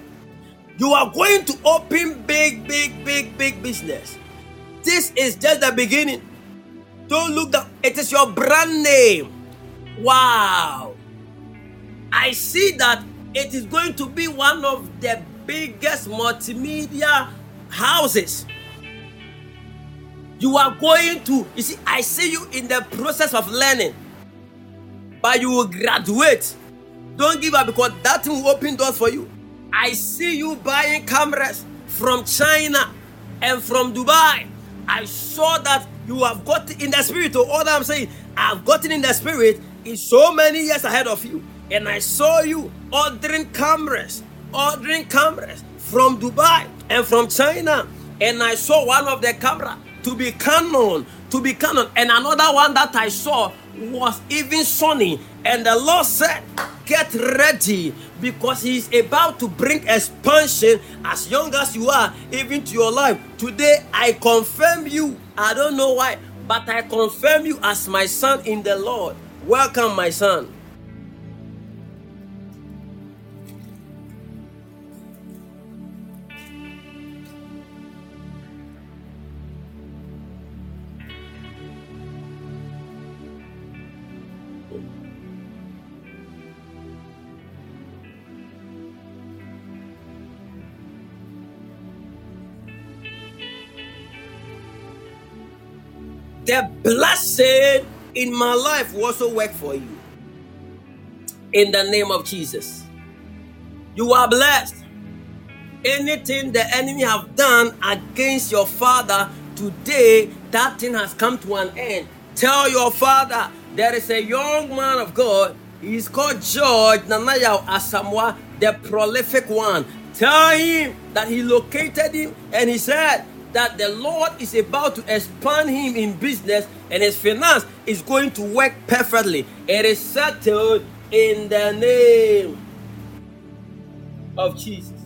You are going to open big, big, big, big business. This is just the beginning. Don't look down. It is your brand name. Wow. I see that it is going to be one of the biggest multimedia houses. You are going to, you see, I see you in the process of learning, but you will graduate. Don't give up because that will open doors for you. I see you buying cameras from China and from Dubai. I saw that you have got in the spirit. Or all that I'm saying, I've gotten in the spirit is so many years ahead of you. And I saw you ordering cameras, ordering cameras from Dubai and from China. And I saw one of the camera to be Canon, to be Canon. And another one that I saw was even Sony. And the Lord said, Get ready because He's about to bring expansion as young as you are, even to your life. Today, I confirm you. I don't know why, but I confirm you as my son in the Lord. Welcome, my son. The blessing in my life will also work for you. In the name of Jesus. You are blessed. Anything the enemy have done against your father today, that thing has come to an end. Tell your father there is a young man of God. He's called George Nanayao Asamoah, the prolific one. Tell him that he located him and he said, that the Lord is about to expand him in business and his finance is going to work perfectly. It is settled in the name of Jesus.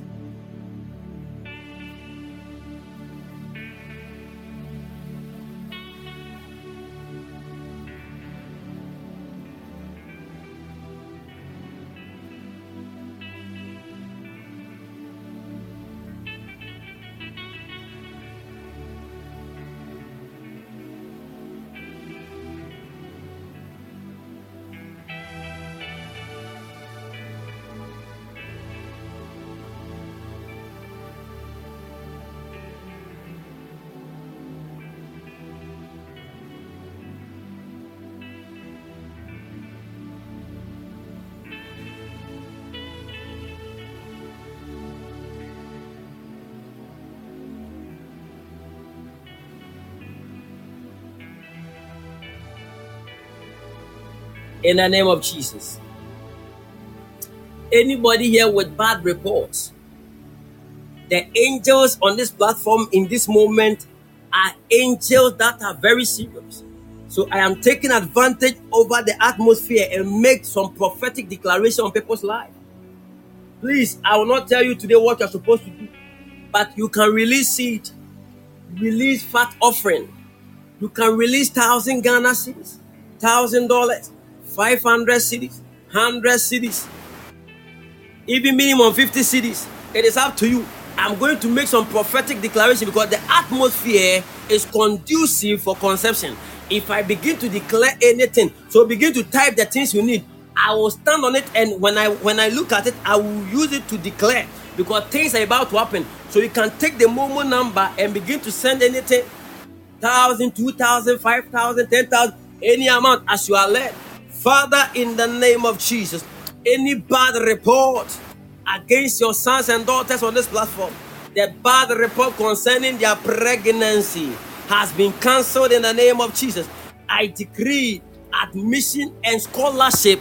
In the name of Jesus. Anybody here with bad reports? The angels on this platform in this moment are angels that are very serious. So I am taking advantage over the atmosphere and make some prophetic declaration on people's life. Please, I will not tell you today what you're supposed to do, but you can release seed, release fat offering. You can release thousand Ghana cedis, thousand dollars, five hundred cedis, hundred cedis, even minimum fifty cedis. It is up to you. I'm going to make some prophetic declaration because the atmosphere is conducive for conception. If I begin to declare anything, so begin to type the things you need. I will stand on it, and when I when I look at it, I will use it to declare because things are about to happen. So you can take the Momo number and begin to send anything, thousand, two thousand, five thousand, ten thousand, any amount as you are led. Father, in the name of Jesus, any bad report against your sons and daughters on this platform, the bad report concerning their pregnancy has been cancelled in the name of Jesus. I decree admission and scholarship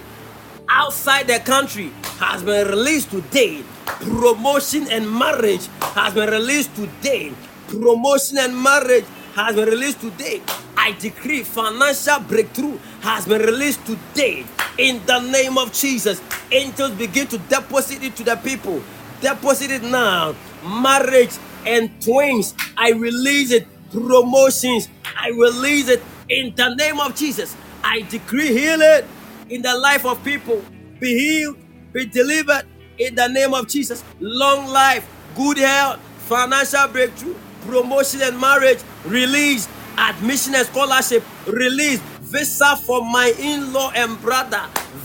outside the country has been released today. Promotion and marriage has been released today. Promotion and marriage has been released today. I decree financial breakthrough has been released today. In the name of Jesus, angels begin to deposit it to the people. Deposit it now. Marriage and twins, I release it. Promotions, I release it. In the name of Jesus, I decree healing in the life of people. Be healed, be delivered in the name of Jesus. Long life, good health, financial breakthrough, promotion and marriage released, admission and scholarship released, visa for my in-law and brother,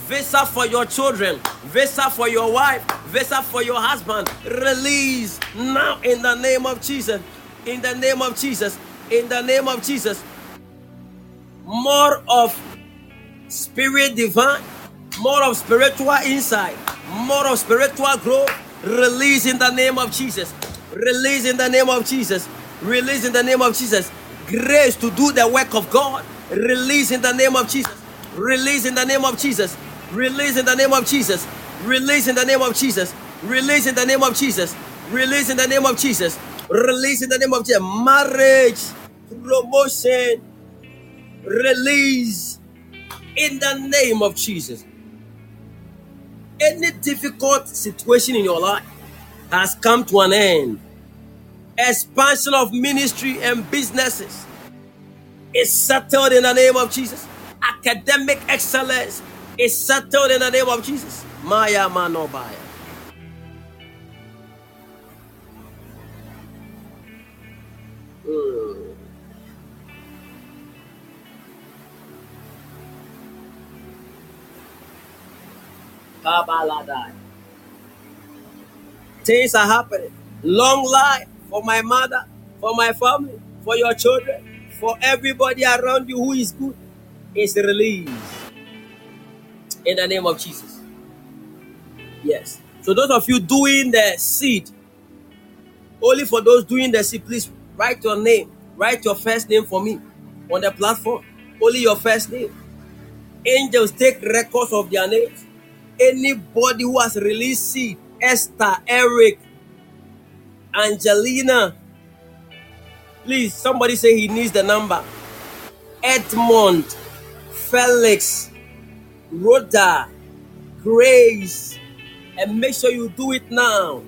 visa for your children, visa for your wife, visa for your husband, release now in the name of Jesus. In the name of Jesus. In the name of Jesus. More of spirit divine, more of spiritual insight, more of spiritual growth. Release in the name of Jesus. Release in the name of Jesus. Release in the name of Jesus. Grace to do the work of God. Release in the name of Jesus. Release in the name of Jesus. Release in the name of Jesus. Release in the name of Jesus. Release in the name of Jesus. Release in the name of Jesus. Release in the name of Jesus. Marriage, promotion, release in the name of Jesus. Any difficult situation in your life has come to an end. Expansion of ministry and businesses is settled in the name of Jesus. Academic excellence is settled in the name of Jesus. Maya Manobaya. Mm. Kabaladai. Things are happening. Long life for my mother, for my family, for your children, for everybody around you who is good is released in the name of Jesus. Yes. So those of you doing the seed, only for those doing the seed, please write your name, write your first name for me on the platform. Only your first name. Angels take records of their names. Anybody who has released seed, Esther, Eric, Angelina, please somebody say he needs the number. Edmond, Felix, Rhoda, Grace, and make sure you do it now.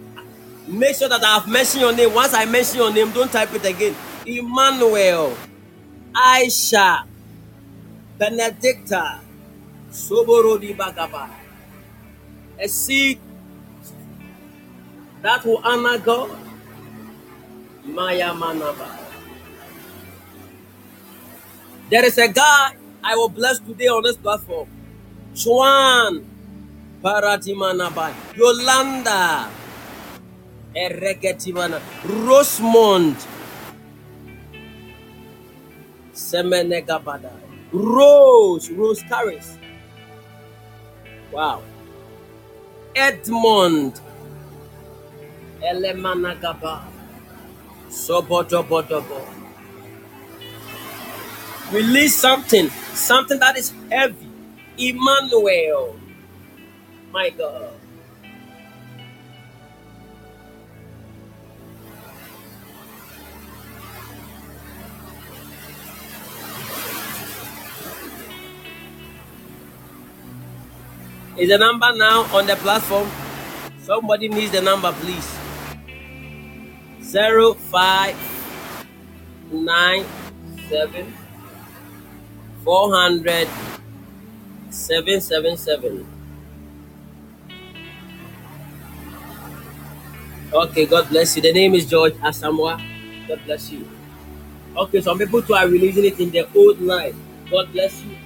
Make sure that I've mentioned your name. Once I mention your name, don't type it again. Emmanuel, Aisha, Benedicta, Soborodi Bagaba. A seed that will honor God. Maya Manaba. There is a guy I will bless today on this platform. Juan Paratimanaba. Yolanda. Eregetimana. Rosemond. Semenegabada. Rose. Rose Caris. Wow. Edmond. Elemanagaba. Sobotobotobo. Release something. Something that is heavy. Emmanuel. My God. Is the number now on the platform? Somebody needs the number, please. Zero five nine seven four hundred seven seven seven. Okay, God bless you. The name is George Asamoah. God bless you. Okay, some people too are releasing it in their old life. God bless you.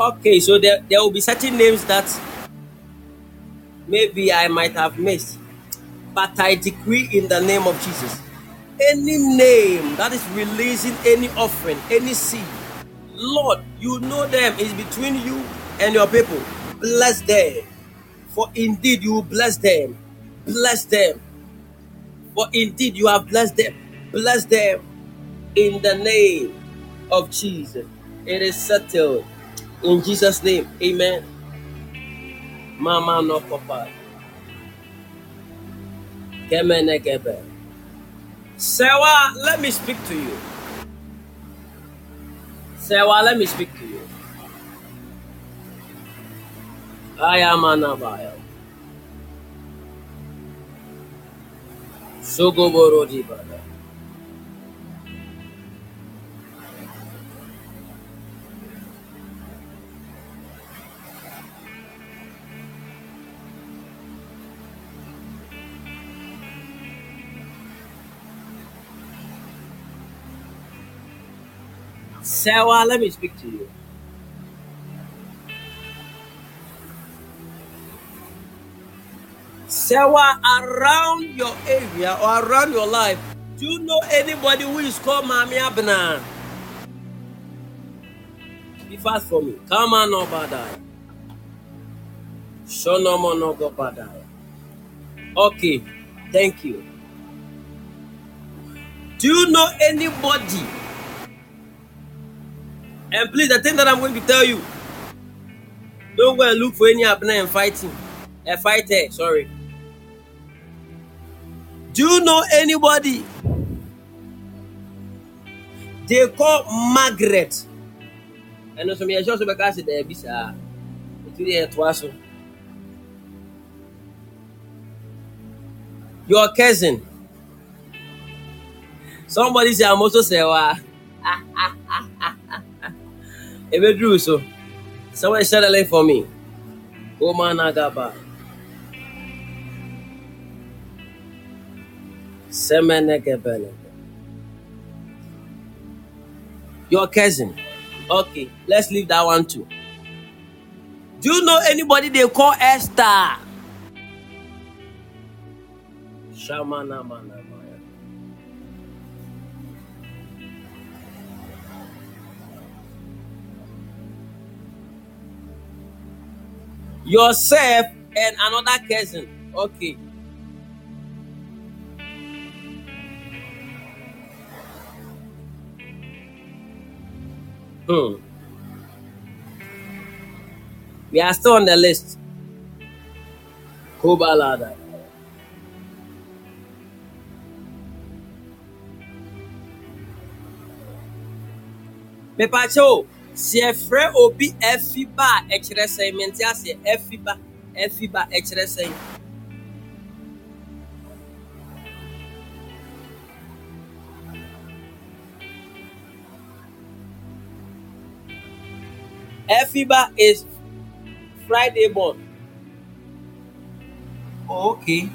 Okay, so there, there will be certain names that maybe I might have missed, but I decree in the name of Jesus any name that is releasing any offering, any seed, Lord, you know them is between you and your people. Bless them, for indeed you bless them. Bless them, for indeed you have blessed them. Bless them in the name of Jesus. It is settled. In Jesus' name, amen. Mama no papa. Kemene kebe. Sewa, let me speak to you. Sewa, let me speak to you. I am. Sogoboro dibada. Sewa, let me speak to you. Sewa, around your area or around your life, do you know anybody who is called Mami Abna? Be fast for me. Come on, no badai. Shonomo no more, no go badai. Okay, thank you. Do you know anybody? And please, the thing that I'm going to tell you, don't go and look for any Abner and fighting. A fighter, sorry. Do you know anybody? They call Margaret. And also, me, I just because there. It was your cousin. Somebody say I'm also say, "Wow." Ebedru so. Someone share the link for me. Oma Nagaba. Semenekebele. Your cousin. Okay, let's leave that one too. Do you know anybody they call Esther? Shamana Yourself and another cousin. Okay. Hmm. We are still on the list. Kobalada. mepakyɛ o sɛ yɛfrɛ obi afi ba a ɛkyerɛ sɛn mente aseɛ afi ba afi ba ɛkyerɛ sɛn Efiba is Friday born. Okay.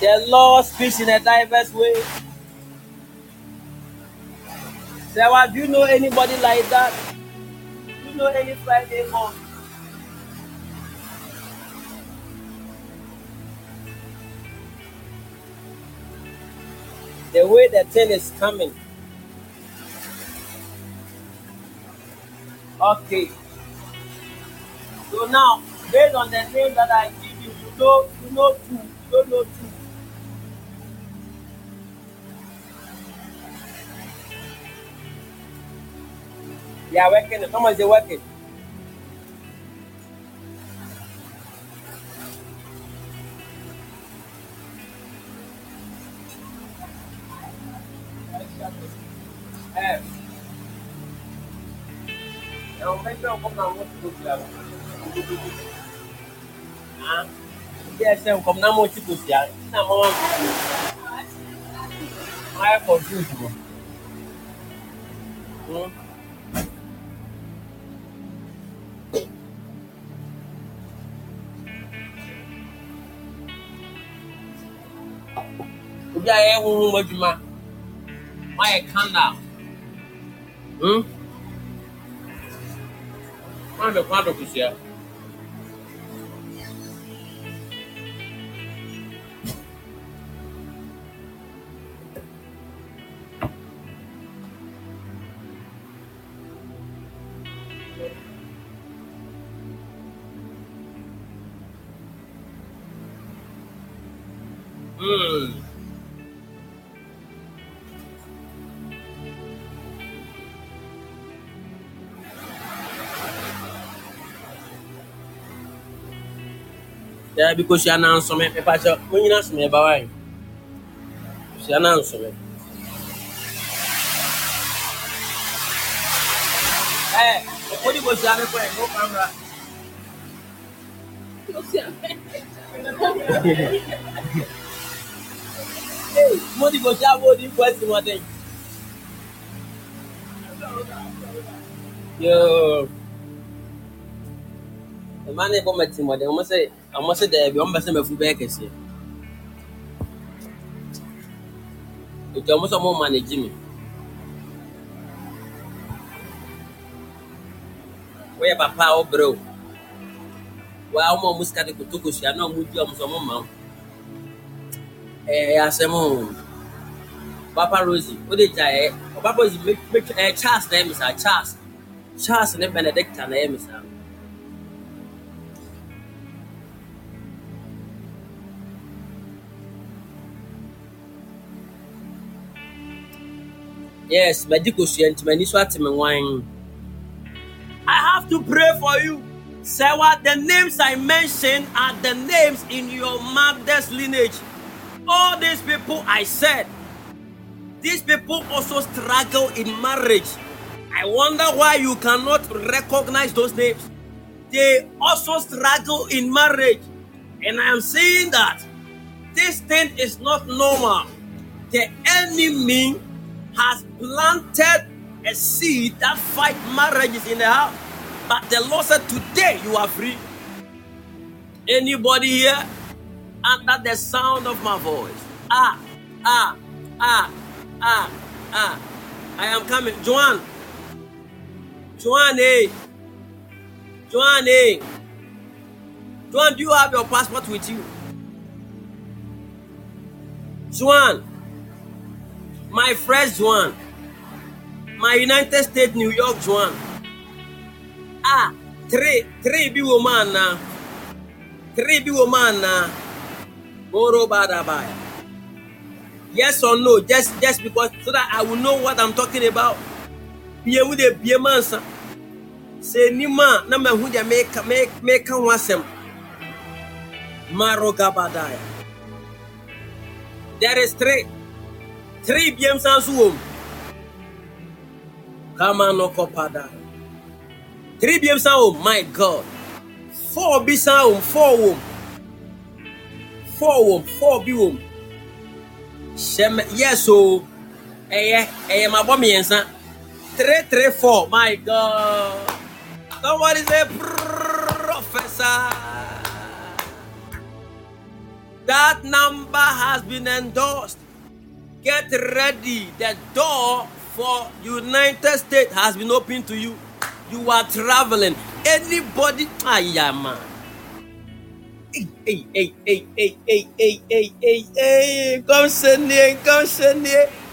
The Lord speaks in a diverse way. Sarah, do you know anybody like that? Do you know any Friday born? the way the thing is coming. Okay. So now, based on the name that I give you, you know, you know two. You don't know two. Yahweh Kenneth. é and say working. É. Eu não me não na música do céu. Ah, isso. é seu, como na música do É isso? mão. Não é confuso, mano. Hum. Obi a yɛ huhu adwuma. Wayɛ kanda. Hmm? Wọn bɛ kwan adɔ saa bi kɔhyia nansome mepakyɛ monyina some ɛbawa yi. Hyia nansome ɛɛ ɔkɔdi kɔhyia ne kɔɛ mo kamra mo di kɔhyia bo di nkɔ esi mɔden yoo. Ɛma ne bɔ ma ti mɔden ɔmo sɛ. ama sɛ daabi ɔmo bɛsɛ mɛfu bɛyɛ kɛseɛ. Nti ɔmo sɛ ɔmo ma ne gye me. Where, papa a bro! o waa ɔmo a ɔmo sika de kotoko sua na ɔmo di ɔmo sɛ ɔmo ma o ɛɛ asɛm o. Papa Rosie, o de gya ɛ ɔpapa rosi mɛ chance ɛ charles na ɛyɛ misa charles. Charles ne benedicta na. Wan. I have to pray for you. Say what the names I mentioned are the names in your mother's lineage. All these people I said, these people also struggle in marriage. I wonder why you cannot recognize those names. They also struggle in marriage. And I am saying that this thing is not normal. The enemy has planted a seed that fight marriages in the house. But the Lord said, Today you are free. Anybody here under the sound of my voice? Ah, ah, ah, ah, ah. I am coming. Joanne. Joanne, hey. Joanne, hey. Joanne, do you have your passport with you? Joanne. My fresh Joanne. My United States, New York Joanne. Ah, three, three be woman na. Three be woman na. Badabaya. Yes or no? Just just because so that I will know what I'm talking about. Bie mu de bie mansa. Say ni ma na me hu de make make make asem. Maro gabadaya. There is three. Three biem sansu wom. Kama no kopada. Three biem san wom. My God. Four bi san wom. Four wom. Four wom. Four bi wom. Shem yes o. Eye eye mabɔ mmiɛnsa. Three three four. My God. Somebody say professor. That number has been endorsed. Get ready. The door for United States has been opened to you. You are traveling. Anybody, yeah, man. Hey, hey, hey, hey, hey, hey, hey, hey, hey, hey, come send it, come send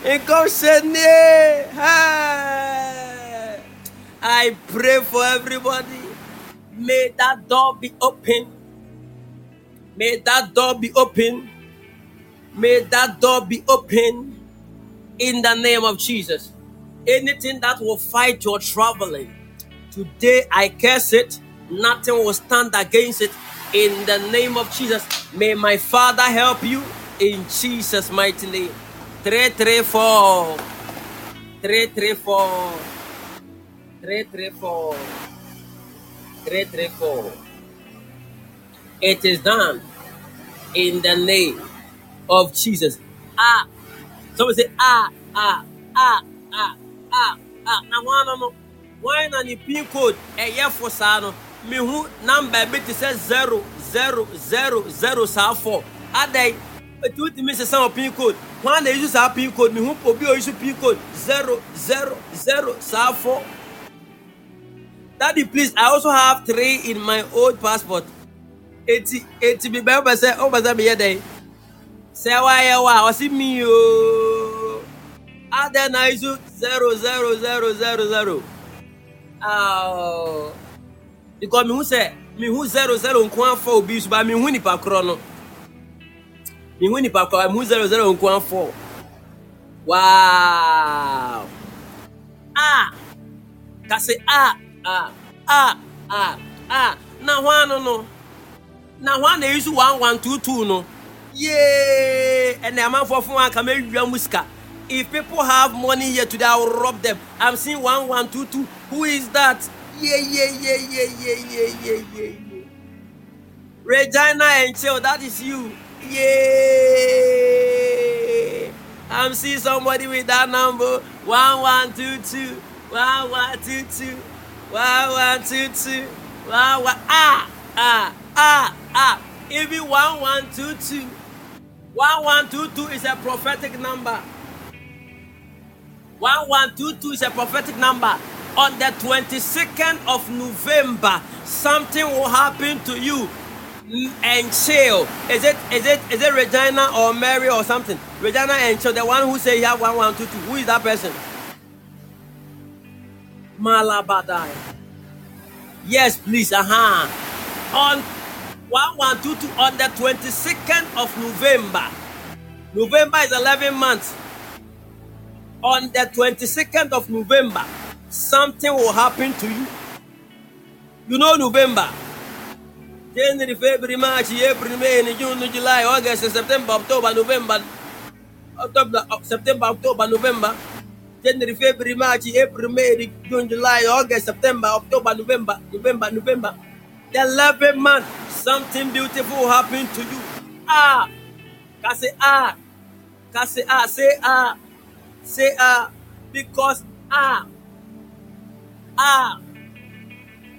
and come send it. Hey. I pray for everybody. May that door be open. May that door be open. May that door be open in the name of Jesus. Anything that will fight your traveling, today I curse it. Nothing will stand against it in the name of Jesus. May my Father help you in Jesus' mighty name. 334 334 334 334 It is done in the name of Jesus. Ah, someone say ah ah ah ah ah ah. Now one no no. Why na ni pin code ɛyɛ fo saa no mehu number bi te sɛ zero zero zero zero saa fo adai etu wotumi sesa wɔ pin code wɔn na eyi saa pin code mehu obi a oyi pin code zero zero zero saa fo. Daddy, please, I also have three in my old passport. Eighty, eighty, be better say, oh, but I'm here day. Say why, sewayewa zero. adena izu 000000 uh, because mihu sɛ mihu zero nko afɔ obi suba ba mihu nipa korɔ no mihu nipa korɔ mihu zero nko afɔ waaw a kasi a a a a a na hwan no no na hwan one one two two no two no yee ɛnna amanfoɔ fún wa kàmé wia mu sika if people have money here today i will rob them i'm seeing one one two two who is that yeah yeah yeah yeah yeah yeah regina and chill that is you yeah i'm seeing somebody with that number one one two two one one two two. One, one, two, two. One, one. Ah, ah, ah, ah. Even one, one, two, two. One, one, two, two is a prophetic number. One, one, two, two is a prophetic number. On the 22nd of November, something will happen to you. And chill. Is it is it is it Regina or Mary or something? Regina and chill. The one who say you have one, one, two, two. Who is that person? Malabadai. Yes, please. Uh-huh. On 1122 on the 22nd of November. November is 11 months. On the 22nd of November, something will happen to you. You know November. January, February, March, April, May, June, July, August, September, October, November, October, uh, September, October, November. January, February, March, April, May, June, July, August, September, October, November, November, November. 11th month, something beautiful happened to you. Ah, can ah, can ah, say ah, say ah, because ah, ah.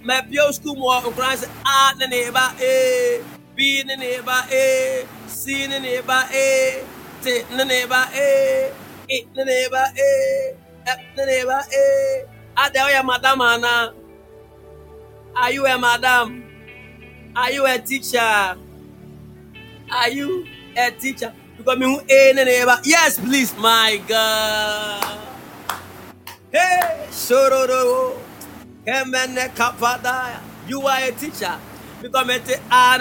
My pure school more Christ ah, the neighbor eh, B the neighbor eh, C the neighbor eh, T the neighbor eh. Eh, the neighbor, eh, the neighbor, eh. Are there a madam, Anna? Are you a madam? Are you a teacher? Are you a teacher? Because me eh. Yes, please, my God. Hey, sororo. Kemene kapada. You are a teacher. Because me te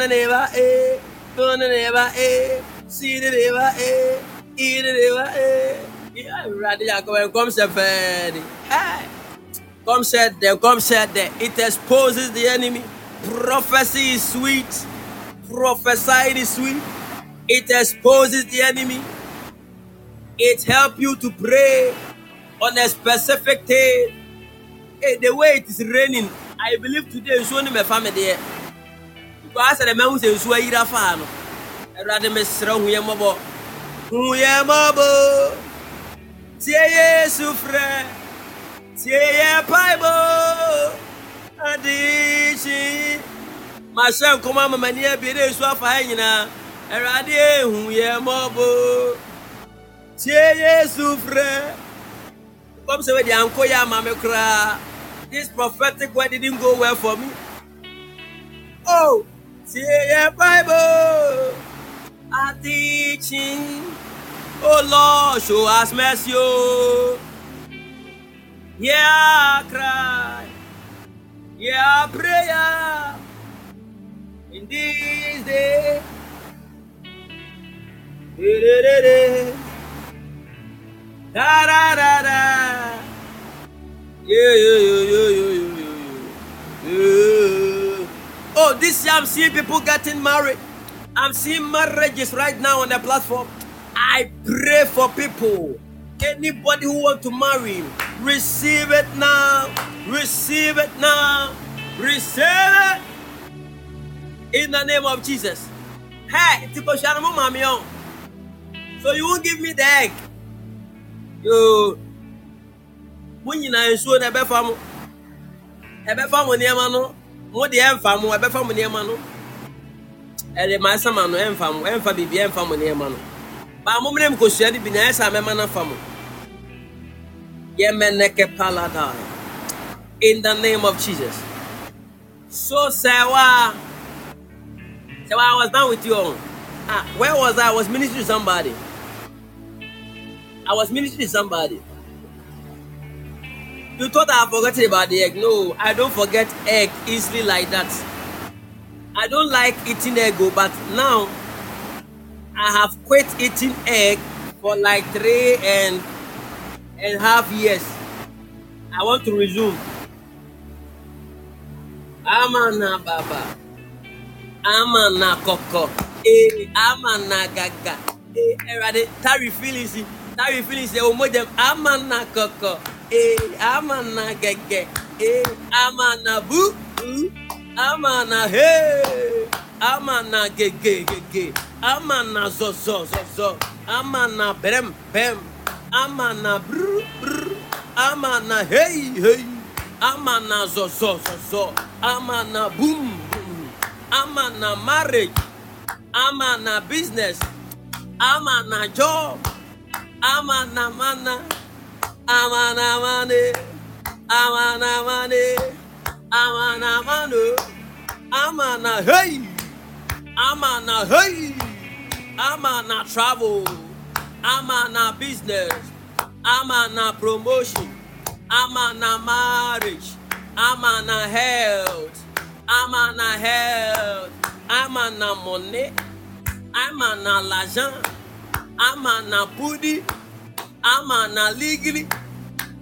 neighbor, eh, neighbor, eh, see the neighbor, eh, eat the neighbor, eh. Come said, Come said there, come said there. It exposes the enemy. Prophecy is sweet. Prophesy is sweet. It exposes the enemy. It helps you to pray on a specific day. Hey, the way it is raining, I believe today is only my family there. Because the man who says, "Who are you?" I'd rather me strong. Who am I? Who am I? tie yesu yɛ paebɔ adekyi mahyɛ nkɔmɔ ama m'ani abie dɛ esu afa ha nyinaa awurade ehu yɛ mmɔbɔ tie yesu frɛ kɔm sɛ wɔde anko yɛ ama me koraa this prophetic word didn't go well for me. Oh tie yɛ paebɔ adekyi. Oh Lord, show us mercy. Oh. Our cry. Our prayer. In this day, Da-da-da-da. Da-da-da-da. Yeah, yeah, yeah, yeah, yeah, yeah, yeah, yeah. Oh, this year I'm seeing people getting married. I'm seeing marriages right now on the platform. I pray for people. Anybody who want to marry, receive it now. Receive it now. Receive it in the name of Jesus. Hey, Tiko Shanamo Mamion. So you won't give me the egg. You mo nyinaa nsuo na ɛbɛfa mo ɛbɛfa mo nneɛma no mo deɛ ɛmfa mo ɛbɛfa mo nneɛma no ɛde maa sama no ɛmfa mo ɛmfa biribi ɛmfa mo nneɛma no baa mo mene mu kosua de bi na ɛsɛ amɛma no afa in the name of Jesus. So sɛ wa sɛ wa I was done with you ah where was I? I was ministering to somebody. I was ministering to somebody. You thought I forgot about the egg. No, I don't forget egg easily like that. I don't like eating egg, oh, but now I have quit eating egg for like three and and half years. I want to resume. Amana baba. Amana koko. Eh, amana gaga. Eh, erade. Tari feelings. Tari feelings. Eh, omo dem. Amana koko. Eh, amana gege. Eh, amana boo. Amana hey. Amana gege gege. Amana zo zo zo. Amana brem bem. Amana bru bru. Amana hey hey. Amana zo zo zo zo. Amana boom boom. Amana marriage. Amana business. Amana job. Amana mana. Amana money. Amana money. Amana money. Amana hey. Amana hey. Amana travel. Amana business. Amana promotion. Amana marriage. Amana health. Amana health. Amana money. Amana l'argent. Amana booty. Amana legally.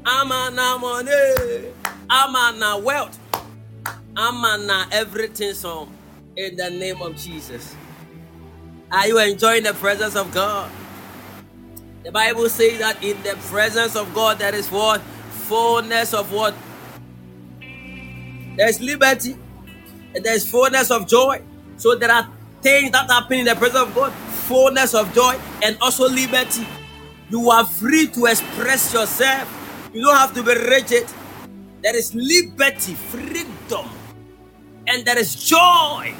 Amana money. Amana wealth. Amana everything so in the name of Jesus. Are you enjoying the presence of God? The Bible says that in the presence of God there is what? Fullness of what? There's liberty and there's fullness of joy. So there are things that happen in the presence of God, fullness of joy and also liberty. You are free to express yourself. You don't have to be rigid. There is liberty, freedom, and there is joy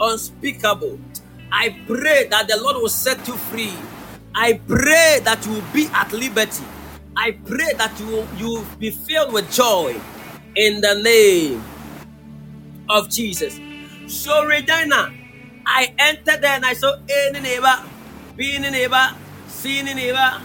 unspeakable. I pray that the Lord will set you free. I pray that you will be at liberty. I pray that you will, you will be filled with joy in the name of Jesus. So, Regina, I entered there and I saw any neighbor, being a neighbor, seeing a neighbor,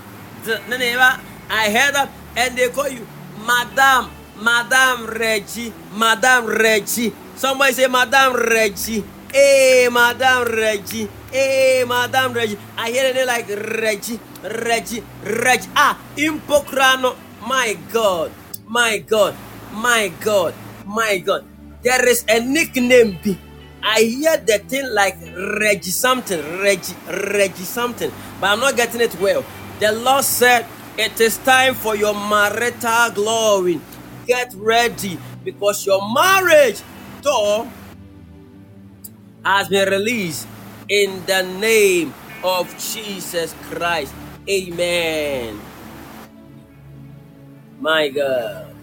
the neighbor. I heard that, and they call you Madame, Madame Reggie, Madame Reggie. Somebody say Madame Reggie. Hey, Madame Reggie. Hey, Madame Reggie. I hear name like Reggie, Reggie, Reggie. Ah, Impocrano. My God, my God, my God, my God. There is a nickname. Be. I hear the thing like Reggie something, Reggie, Reggie something, but I'm not getting it well. The Lord said, It is time for your marital glory. Get ready because your marriage door has been released in the name of Jesus Christ. Amen. My God.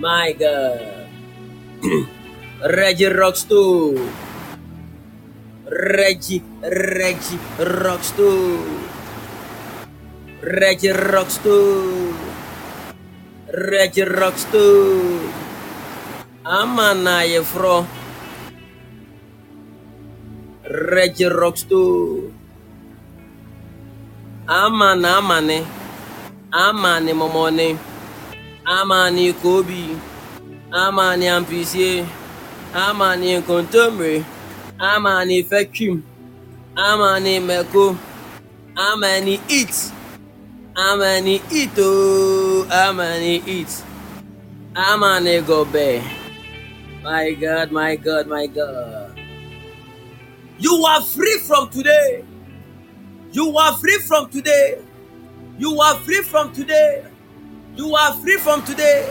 My God. Reggie rocks too. Reggie, Reggie rocks too. Reggie rocks too. Reggie rocks too. Amana ye fro. Reggie too. Amani amani amani momoni amani Kobe. Amani Ampisie. Amani Nkontomire. Amani Fekim amani Meko. Amani It. Amani Ito, ooo amani It. Amani Gobe. My God, my God, my God. You are free from today. You are free from today. You are free from today. You are free from today.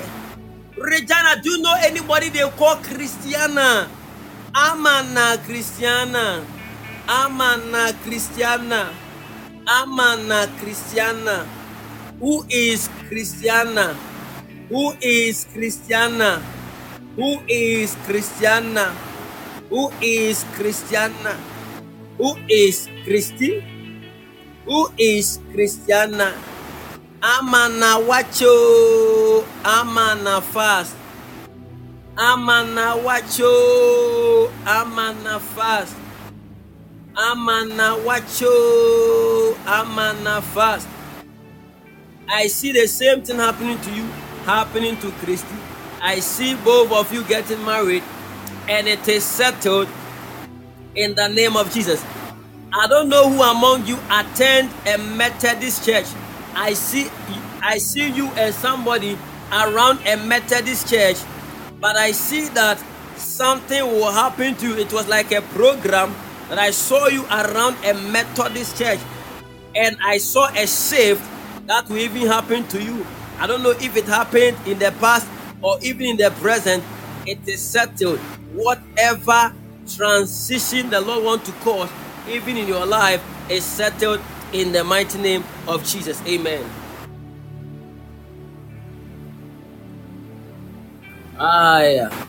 Regina, do you know anybody they call Christiana? Amana Christiana. Amana Christiana. Amana Christiana. Who is Christiana? Who is Christiana? Who is Christiana? Who is Christiana? Who is Christy? Who is Christiana? Amana wacho. Amana fast. Amana wacho. Amana fast. Amana wacho. Amana fast. I see the same thing happening to you, happening to Christy. I see both of you getting married, and it is settled in the name of Jesus. I don't know who among you attend a Methodist church. I see I see you as somebody around a Methodist church, but I see that something will happen to you. It was like a program that I saw you around a Methodist church, and I saw a shift that will even happen to you. I don't know if it happened in the past or even in the present. It is settled. Whatever transition the Lord wants to cause, even in your life, is settled in the mighty name of Jesus. Amen. Ah, yeah.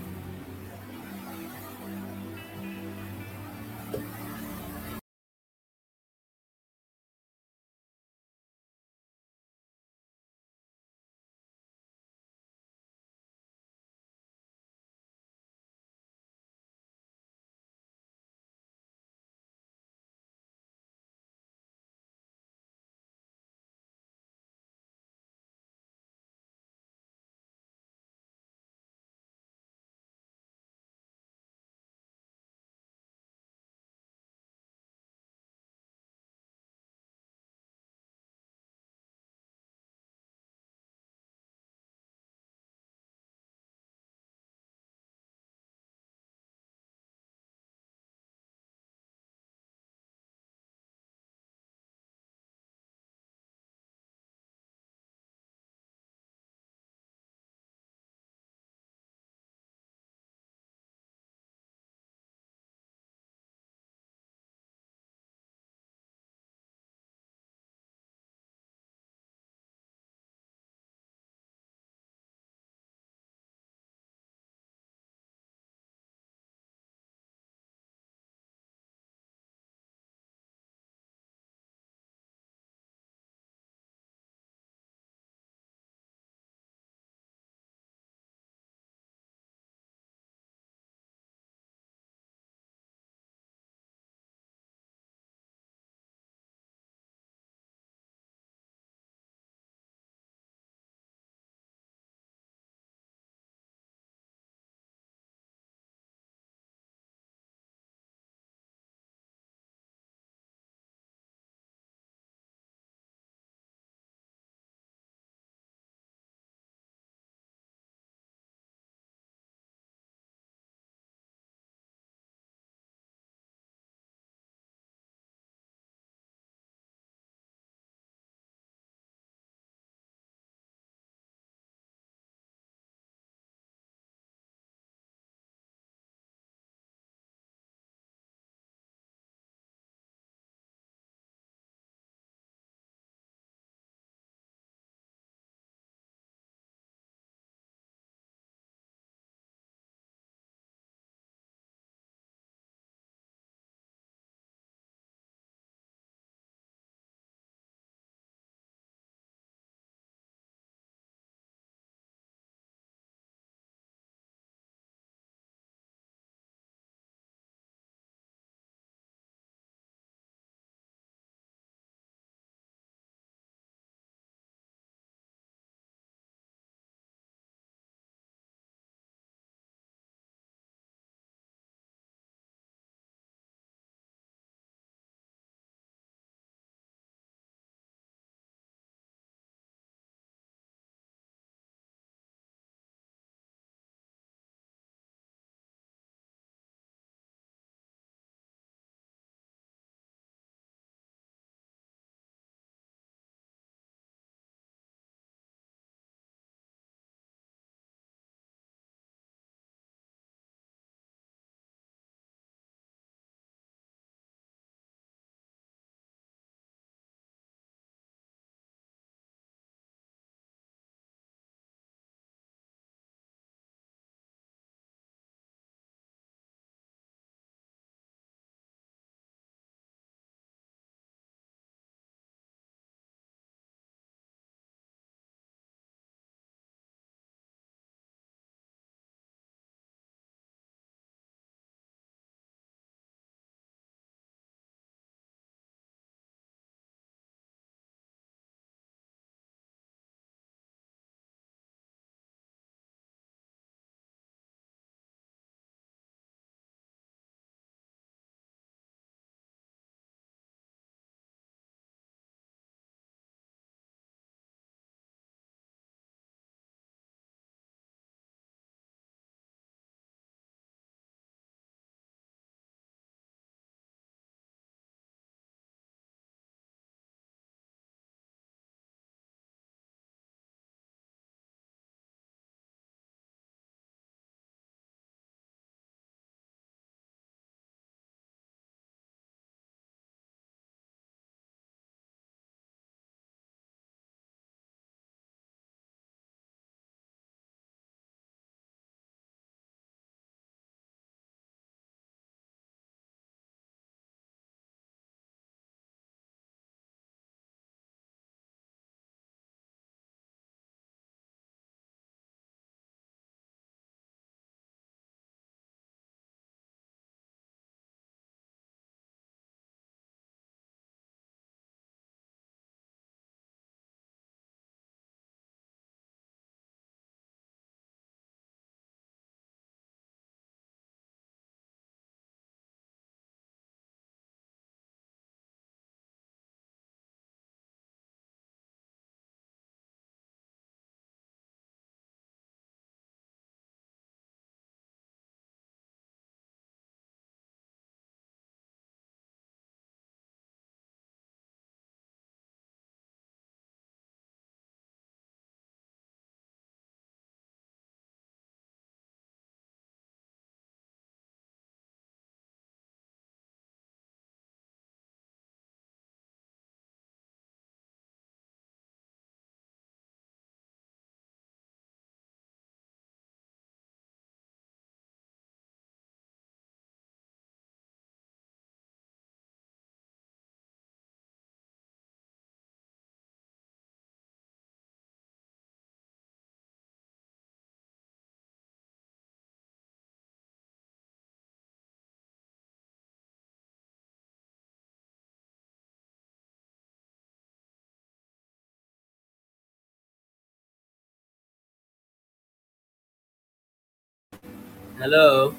Hello.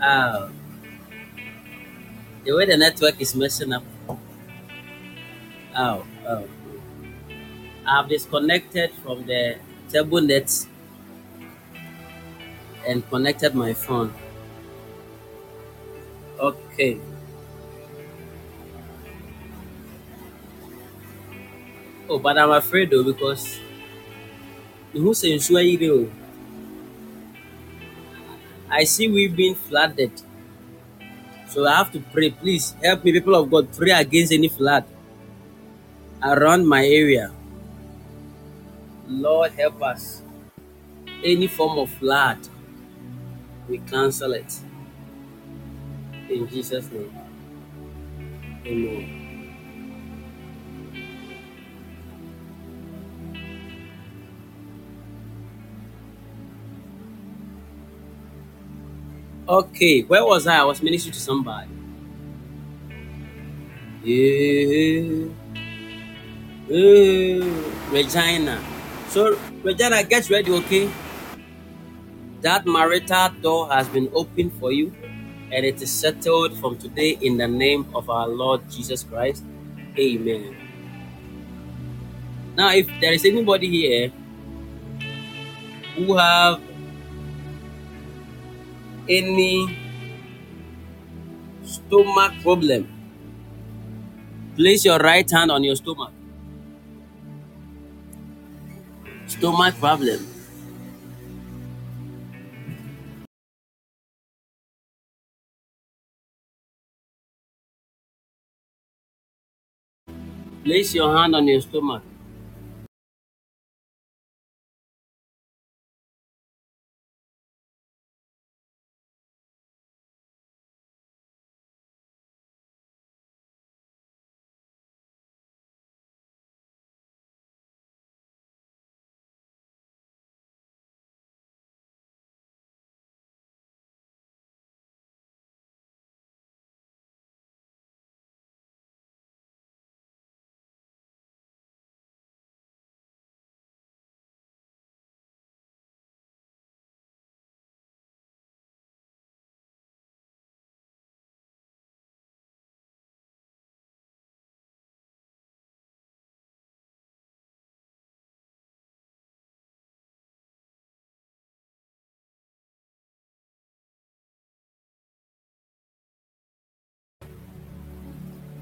Oh, the way the network is messing up. Oh, oh. I've disconnected from the table net and connected my phone. Okay. Oh, but I'm afraid though because says you I see we've been flooded. So I have to pray. Please help me, people of God, pray against any flood around my area. Lord, help us. Any form of flood, we cancel it. In Jesus' name. Amen. Okay, where was I? I was ministering to somebody. Yeah. Yeah. Regina. So, Regina, get ready, okay? That marital door has been opened for you and it is settled from today in the name of our Lord Jesus Christ. Amen. Now, if there is anybody here who have any stomach problem, place your right hand on your stomach. Stomach problem. Place your hand on your stomach.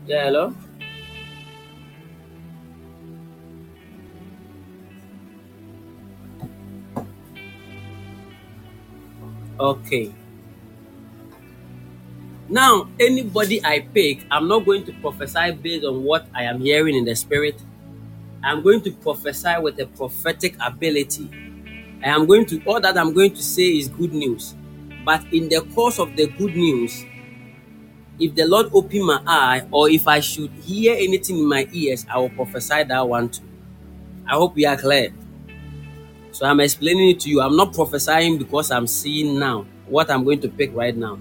Yeah, hello? Okay. Now, anybody I pick, I'm not going to prophesy based on what I am hearing in the spirit. I'm going to prophesy with a prophetic ability. I am going to, all that I'm going to say is good news. But in the course of the good news, if the Lord open my eye or if I should hear anything in my ears, I will prophesy that one too. I hope we are clear. So I'm explaining it to you. I'm not prophesying because I'm seeing now what I'm going to pick right now.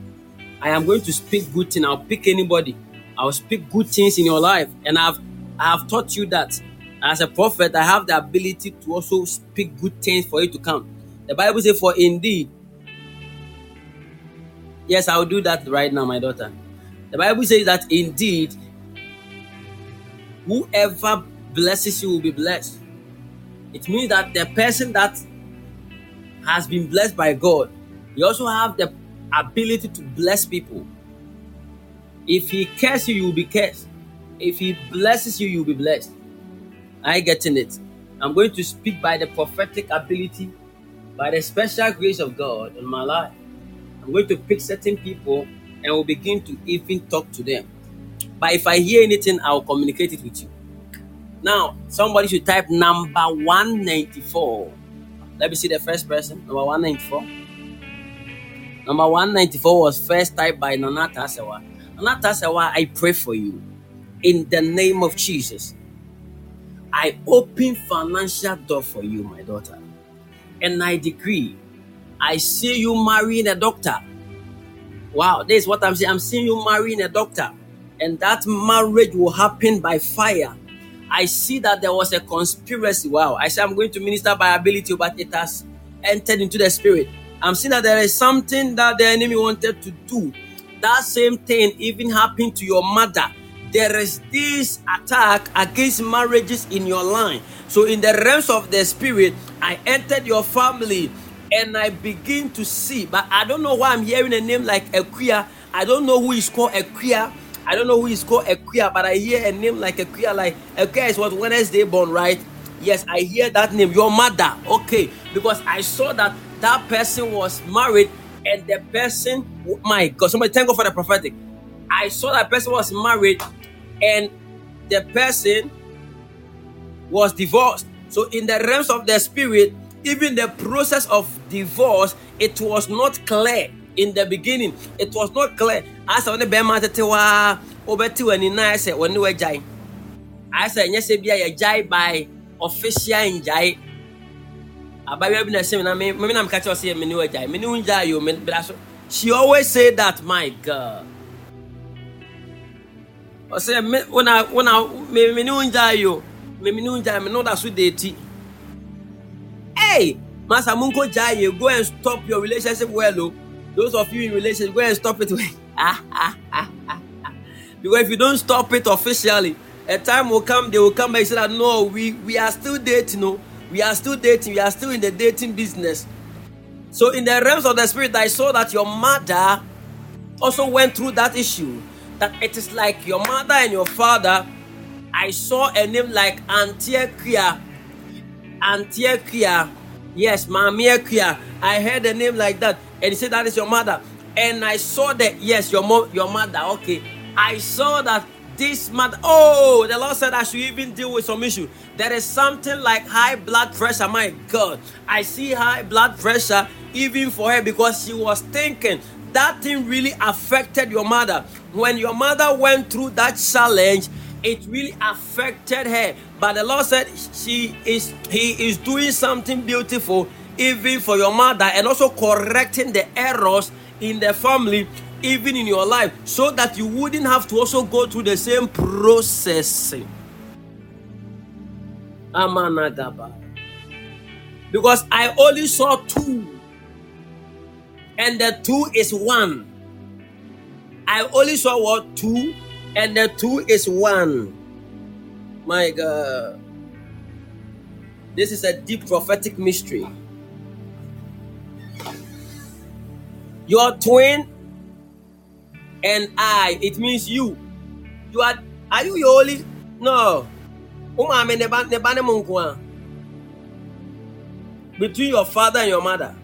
I am going to speak good things. I'll pick anybody. I'll speak good things in your life. And I've I have taught you that as a prophet, I have the ability to also speak good things for you to come. The Bible says, For indeed, yes, I'll do that right now, my daughter. The Bible says that indeed, whoever blesses you will be blessed. It means that the person that has been blessed by God, he also have the ability to bless people. If he curses you, you will be cursed. If he blesses you, you will be blessed. I getting it. I'm going to speak by the prophetic ability, by the special grace of God in my life. I'm going to pick certain people and will begin to even talk to them. But if I hear anything, I'll communicate it with you. Now, somebody should type number 194. Let me see the first person. Number 194. Number 194 was first typed by Nana Tasewa. Nana Tasewa, I pray for you. In the name of Jesus. I open financial door for you, my daughter. And I decree, I see you marrying a doctor. Wow, this is what I'm saying. I'm seeing you marrying a doctor. And that marriage will happen by fire. I see that there was a conspiracy. Wow. I say I'm going to minister by ability, but it has entered into the spirit. I'm seeing that there is something that the enemy wanted to do. That same thing even happened to your mother. There is this attack against marriages in your line. So, in the realms of the spirit, I entered your family and I begin to see, but I don't know why I'm hearing a name like Ekua. I don't know who is called Ekua. I don't know who is called Ekua, but I hear a name like Ekua. Like Ekua is what Wednesday born, right? Yes, I hear that name. Your mother, okay? Because I saw that that person was married, and the person, oh my God, somebody thank God for the prophetic. I saw that person was married, and the person was divorced. So in the realms of the spirit, even the process of divorce, it was not clear in the beginning. It was not clear. As on the bema tete wa obeti wani na I said wani wajai. I said yes be a jai by official in jai. Abawi bi na say na me me na mka say me ni wajai. Me ni unjai yo me braso. She always say that my God. I say me when I when I me me ni unjai yo. Me me ni unjai me no da so date. Hey, Master Jai, go and stop your relationship well, oh. Those of you in relationship, go and stop it. because if you don't stop it officially, a time will come, they will come back and say that no, we, we are still dating, no. We are still dating, we are still in the dating business. So in the realms of the spirit, I saw that your mother also went through that issue. That it is like your mother and your father. I saw a name like Antiochia Antiochia. Yes, Mamia I heard a name like that. And he said that is your mother. And I saw that, yes, your mom, your mother. Okay. I saw that this mother. Oh, the Lord said I should even deal with some issue. There is something like high blood pressure. My God. I see high blood pressure even for her because she was thinking that thing really affected your mother. When your mother went through that challenge, it really affected her. But the Lord said she is He is doing something beautiful even for your mother and also correcting the errors in the family, even in your life, so that you wouldn't have to also go through the same processing. Amanagaba. Because I only saw two, and the two is one. I only saw what two and the two is one. My God. This is a deep prophetic mystery. Your twin and I, it means you. You are are you your only no. Between your father and your mother.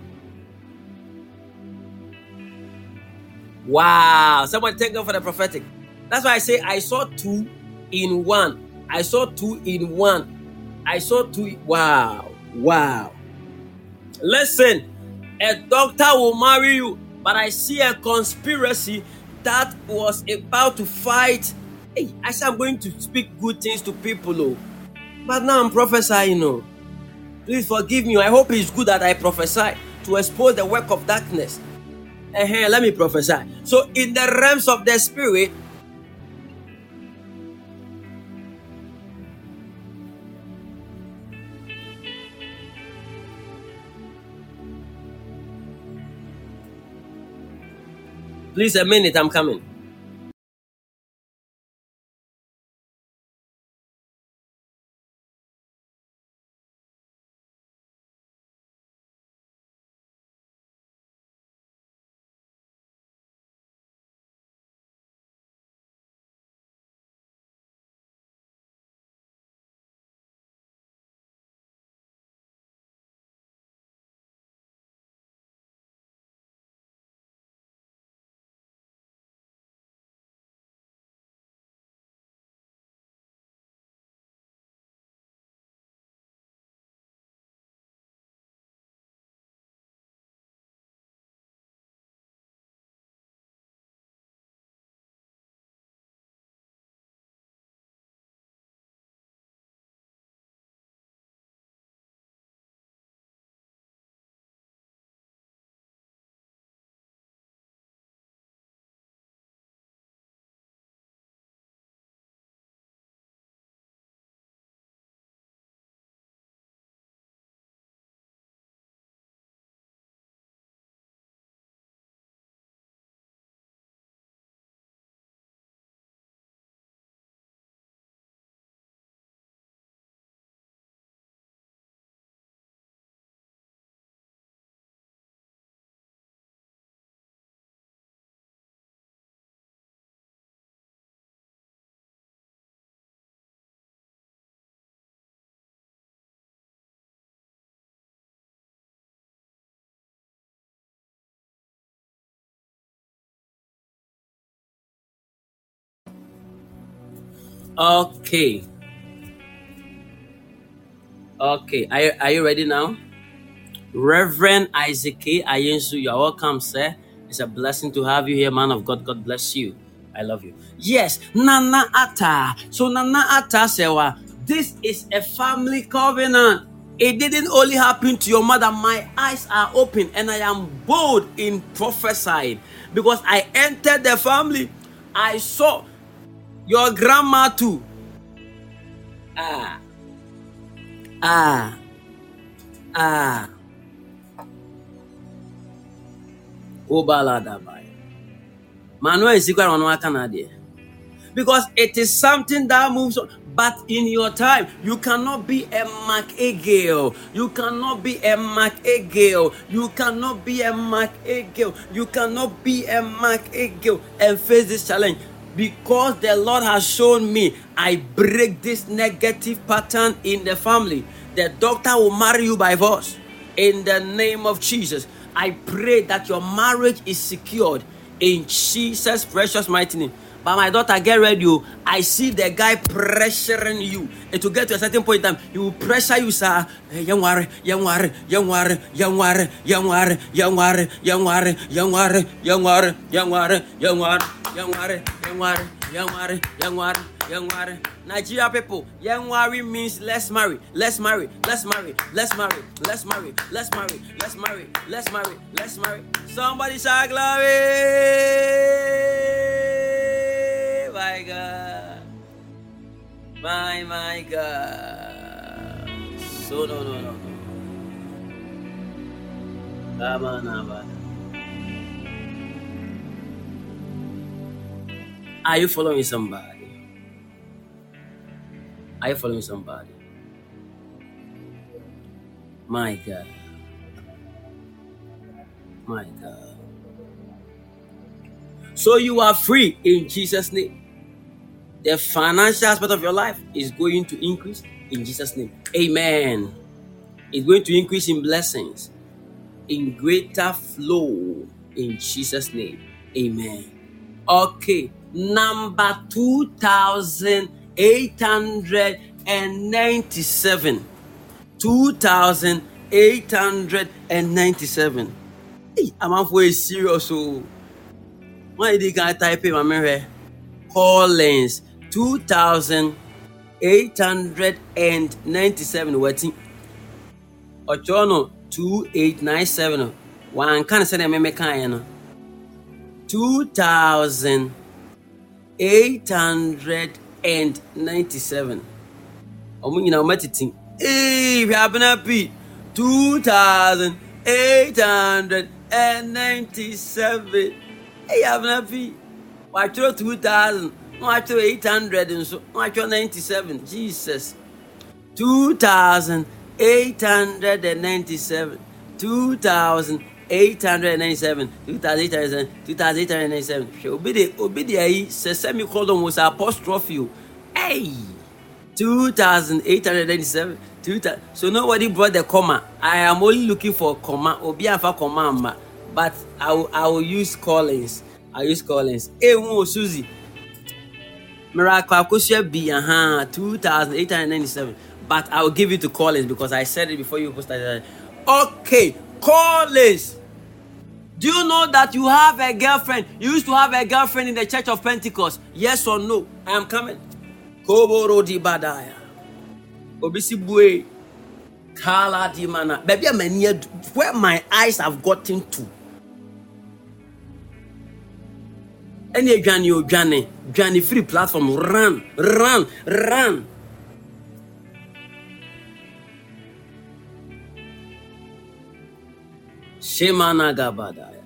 Wow. Someone thank God for the prophetic. That's why I say I saw two in one. I saw two in one. I saw two. Wow. Wow. Listen, a doctor will marry you, but I see a conspiracy that was about to fight. Hey, I said I'm going to speak good things to people, oh. But now I'm prophesying, oh. Please forgive me. I hope it's good that I prophesy to expose the work of darkness. Uh-huh, let me prophesy. So, in the realms of the spirit, Please, a minute, I'm coming. Okay. Okay. Are you, are you ready now? Reverend Isaac Ayensu, you are welcome, sir. It's a blessing to have you here, man of God. God bless you. I love you. Yes, Nana Ata. So Nana Atta Sewa, this is a family covenant. It didn't only happen to your mother. My eyes are open and I am bold in prophesying because I entered the family. I saw your grandma too. Ah. Ah. Ah. Obaladabaya. Manuel is equal on Because it is something that moves on. But in your time, you cannot be a Mark Agale. You cannot be a Mark Agale. You cannot be a Mark Agale. You cannot be a Mark Agale and face this challenge. Because the Lord has shown me, I break this negative pattern in the family. The doctor will marry you by force. In the name of Jesus, I pray that your marriage is secured in Jesus' precious mighty name. But my daughter, get ready. Oh. I see the guy pressuring you. It will get to a certain point in time. He will pressure you, sir. Young worry, young worry, young worry, young worry, young worry, young worry, young worry, young worry, young worry, young worry, young worry, young worry, young worry, young worry, young worry, young worry. Nigeria people, young worry means let's marry, let's marry, let's marry, let's marry, let's marry, let's marry, let's marry, let's marry, let's marry. Somebody shout glory my God. My, my God. So, no, no, no. Come on, Abba. Are you following somebody? Are you following somebody? My God. My God. So you are free in Jesus' name the financial aspect of your life is going to increase in Jesus' name. Amen. It's going to increase in blessings, in greater flow in Jesus' name. Amen. Okay, number 2897. 2897. Hey, I'm out for a serious. So, why did you type in my mirror? Collins 2897 wati. Ɔkyerɛ no 2897 wanka no sɛdeɛ memekaeɛ no. 2897 ɔmo nyinaa ɔmatiti ee hwɛ abena pii 2897 ɛyɛ abena pii watwerɛ 2000 na watwerɛ 800 nso na watwerɛ 97 jesus. 2897 2897 2897 2897 hwɛ obi de obi de sɛ apostrophe hey! 2897 2000 so nobody brought the comma. I am only looking for comma. Obi afa comma but i will, I will use collins i use collins o suzy Miracle Akosua B, uh-huh, 2,897. But I will give you to Collins because I said it before you posted. Okay, Collins. Do you know that you have a girlfriend? You used to have a girlfriend in the Church of Pentecost. Yes or no? I am coming. Koboro di badaya. Obisi bue. Kala di mana. Baby, where my eyes have gotten to. Ɛne adwane odwane dwane free platform. Run run run. Shemanagabadaya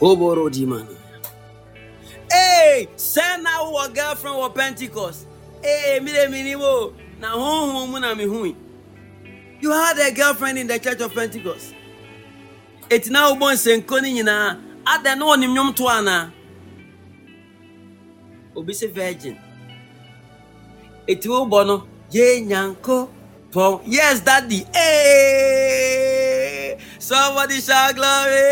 hoborodimana hey sɛ na girlfriend wɔ pentecost. Hey menim o na honhom mu na mehui you had a girlfriend in the church of pentecost. Ɛti na wobɔ nsɛnko no nyinaa adɛn na wɔnim nnwom to obi sɛ virgin eti wo bɔ no yɛ nyanko pɔn yes daddy hey somebody shout glory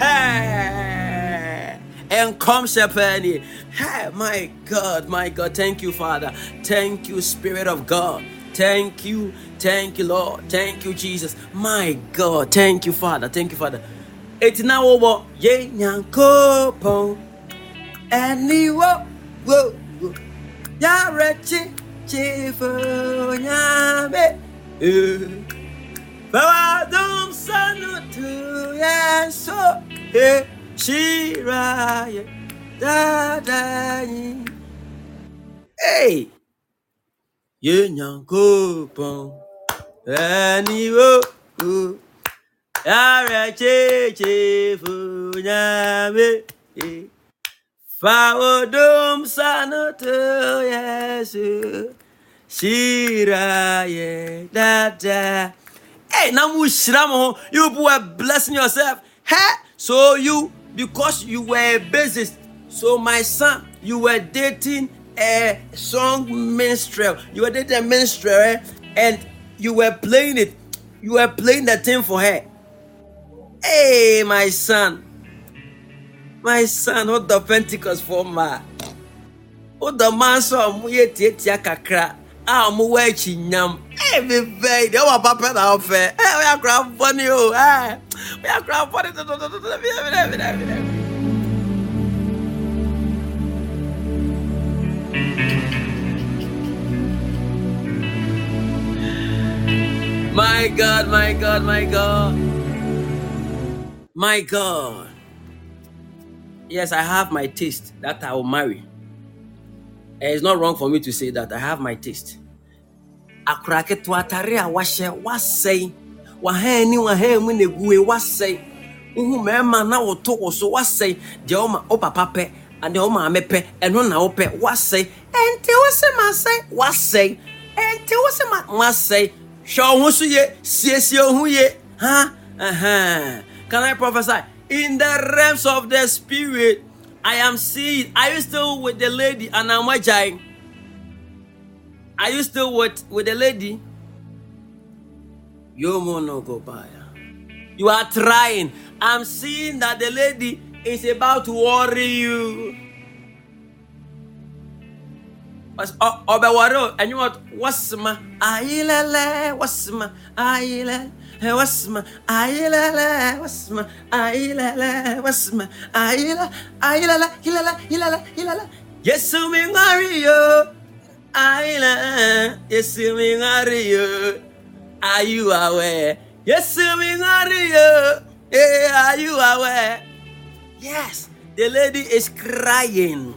hey hyɛ pɛɛ nie Hey, my God, my God. Thank you, Father. Thank you, Spirit of God. Thank you, thank you, Lord. Thank you, Jesus. My God, thank you, Father. Thank you, Father. Now over. Ye nyanko pon. Any wo wo wo. Ya rechi chifu nyame. Eh. Bawadum sanu tu yeso. Eh. Shira ye. Da da yi. Hey. Ye nyanko pon. Any wo wo. Ara cheche funyame Faodum sanoto yesu Shira ye dada Hey, now You were blessing yourself. Hey, so you because you were a bassist. So my son, you were dating a song minstrel. You were dating a minstrel, eh? and you were playing it. You were playing the thing for her. Hey, my son. My son, what the Pentecost for ma? What the man saw mu ye tietia kakra. Ah, mu wa chi nyam. Hey, me very. They wa papa na ofe. Hey, we crap funny oh. Hey. We crap funny. My God, my God, my God. My God. Yes, I have my taste that I will marry. And it's not wrong for me to say that. I have my taste. Akora ketewa atare a wahyɛ wasɛe wahan ni wahan mu na egu yi wasɛe wohu mmarima na wɔto wɔ so wasɛe deɛ ɔma wo papa pɛ deɛ wo maame pɛ na wopɛ wasɛe ɛnte wo sɛ masɛe wasɛe ɛnte wo sɛ ma wasɛe hwɛ wo ho so yie siesie ho yie ha? Can I prophesy in the realms of the spirit I am seeing are you still with the lady watching are you still with with the lady. You are trying. I'm seeing that the lady is about to worry you. Mas ọbẹwọrẹ ẹni wọn wọsima ayilẹlẹ wọsima ayilẹ wọsima ayilẹlẹ wọsima ayilẹlẹ wọsima ayilẹ ayilẹlẹ yilẹlẹ yilẹlẹ yilẹlẹ. Yesu mi ngari yo ayilẹ Yesu mi ngari yo. Are you aware? Yes, we are you. Hey, are you aware? Yes, the lady is crying.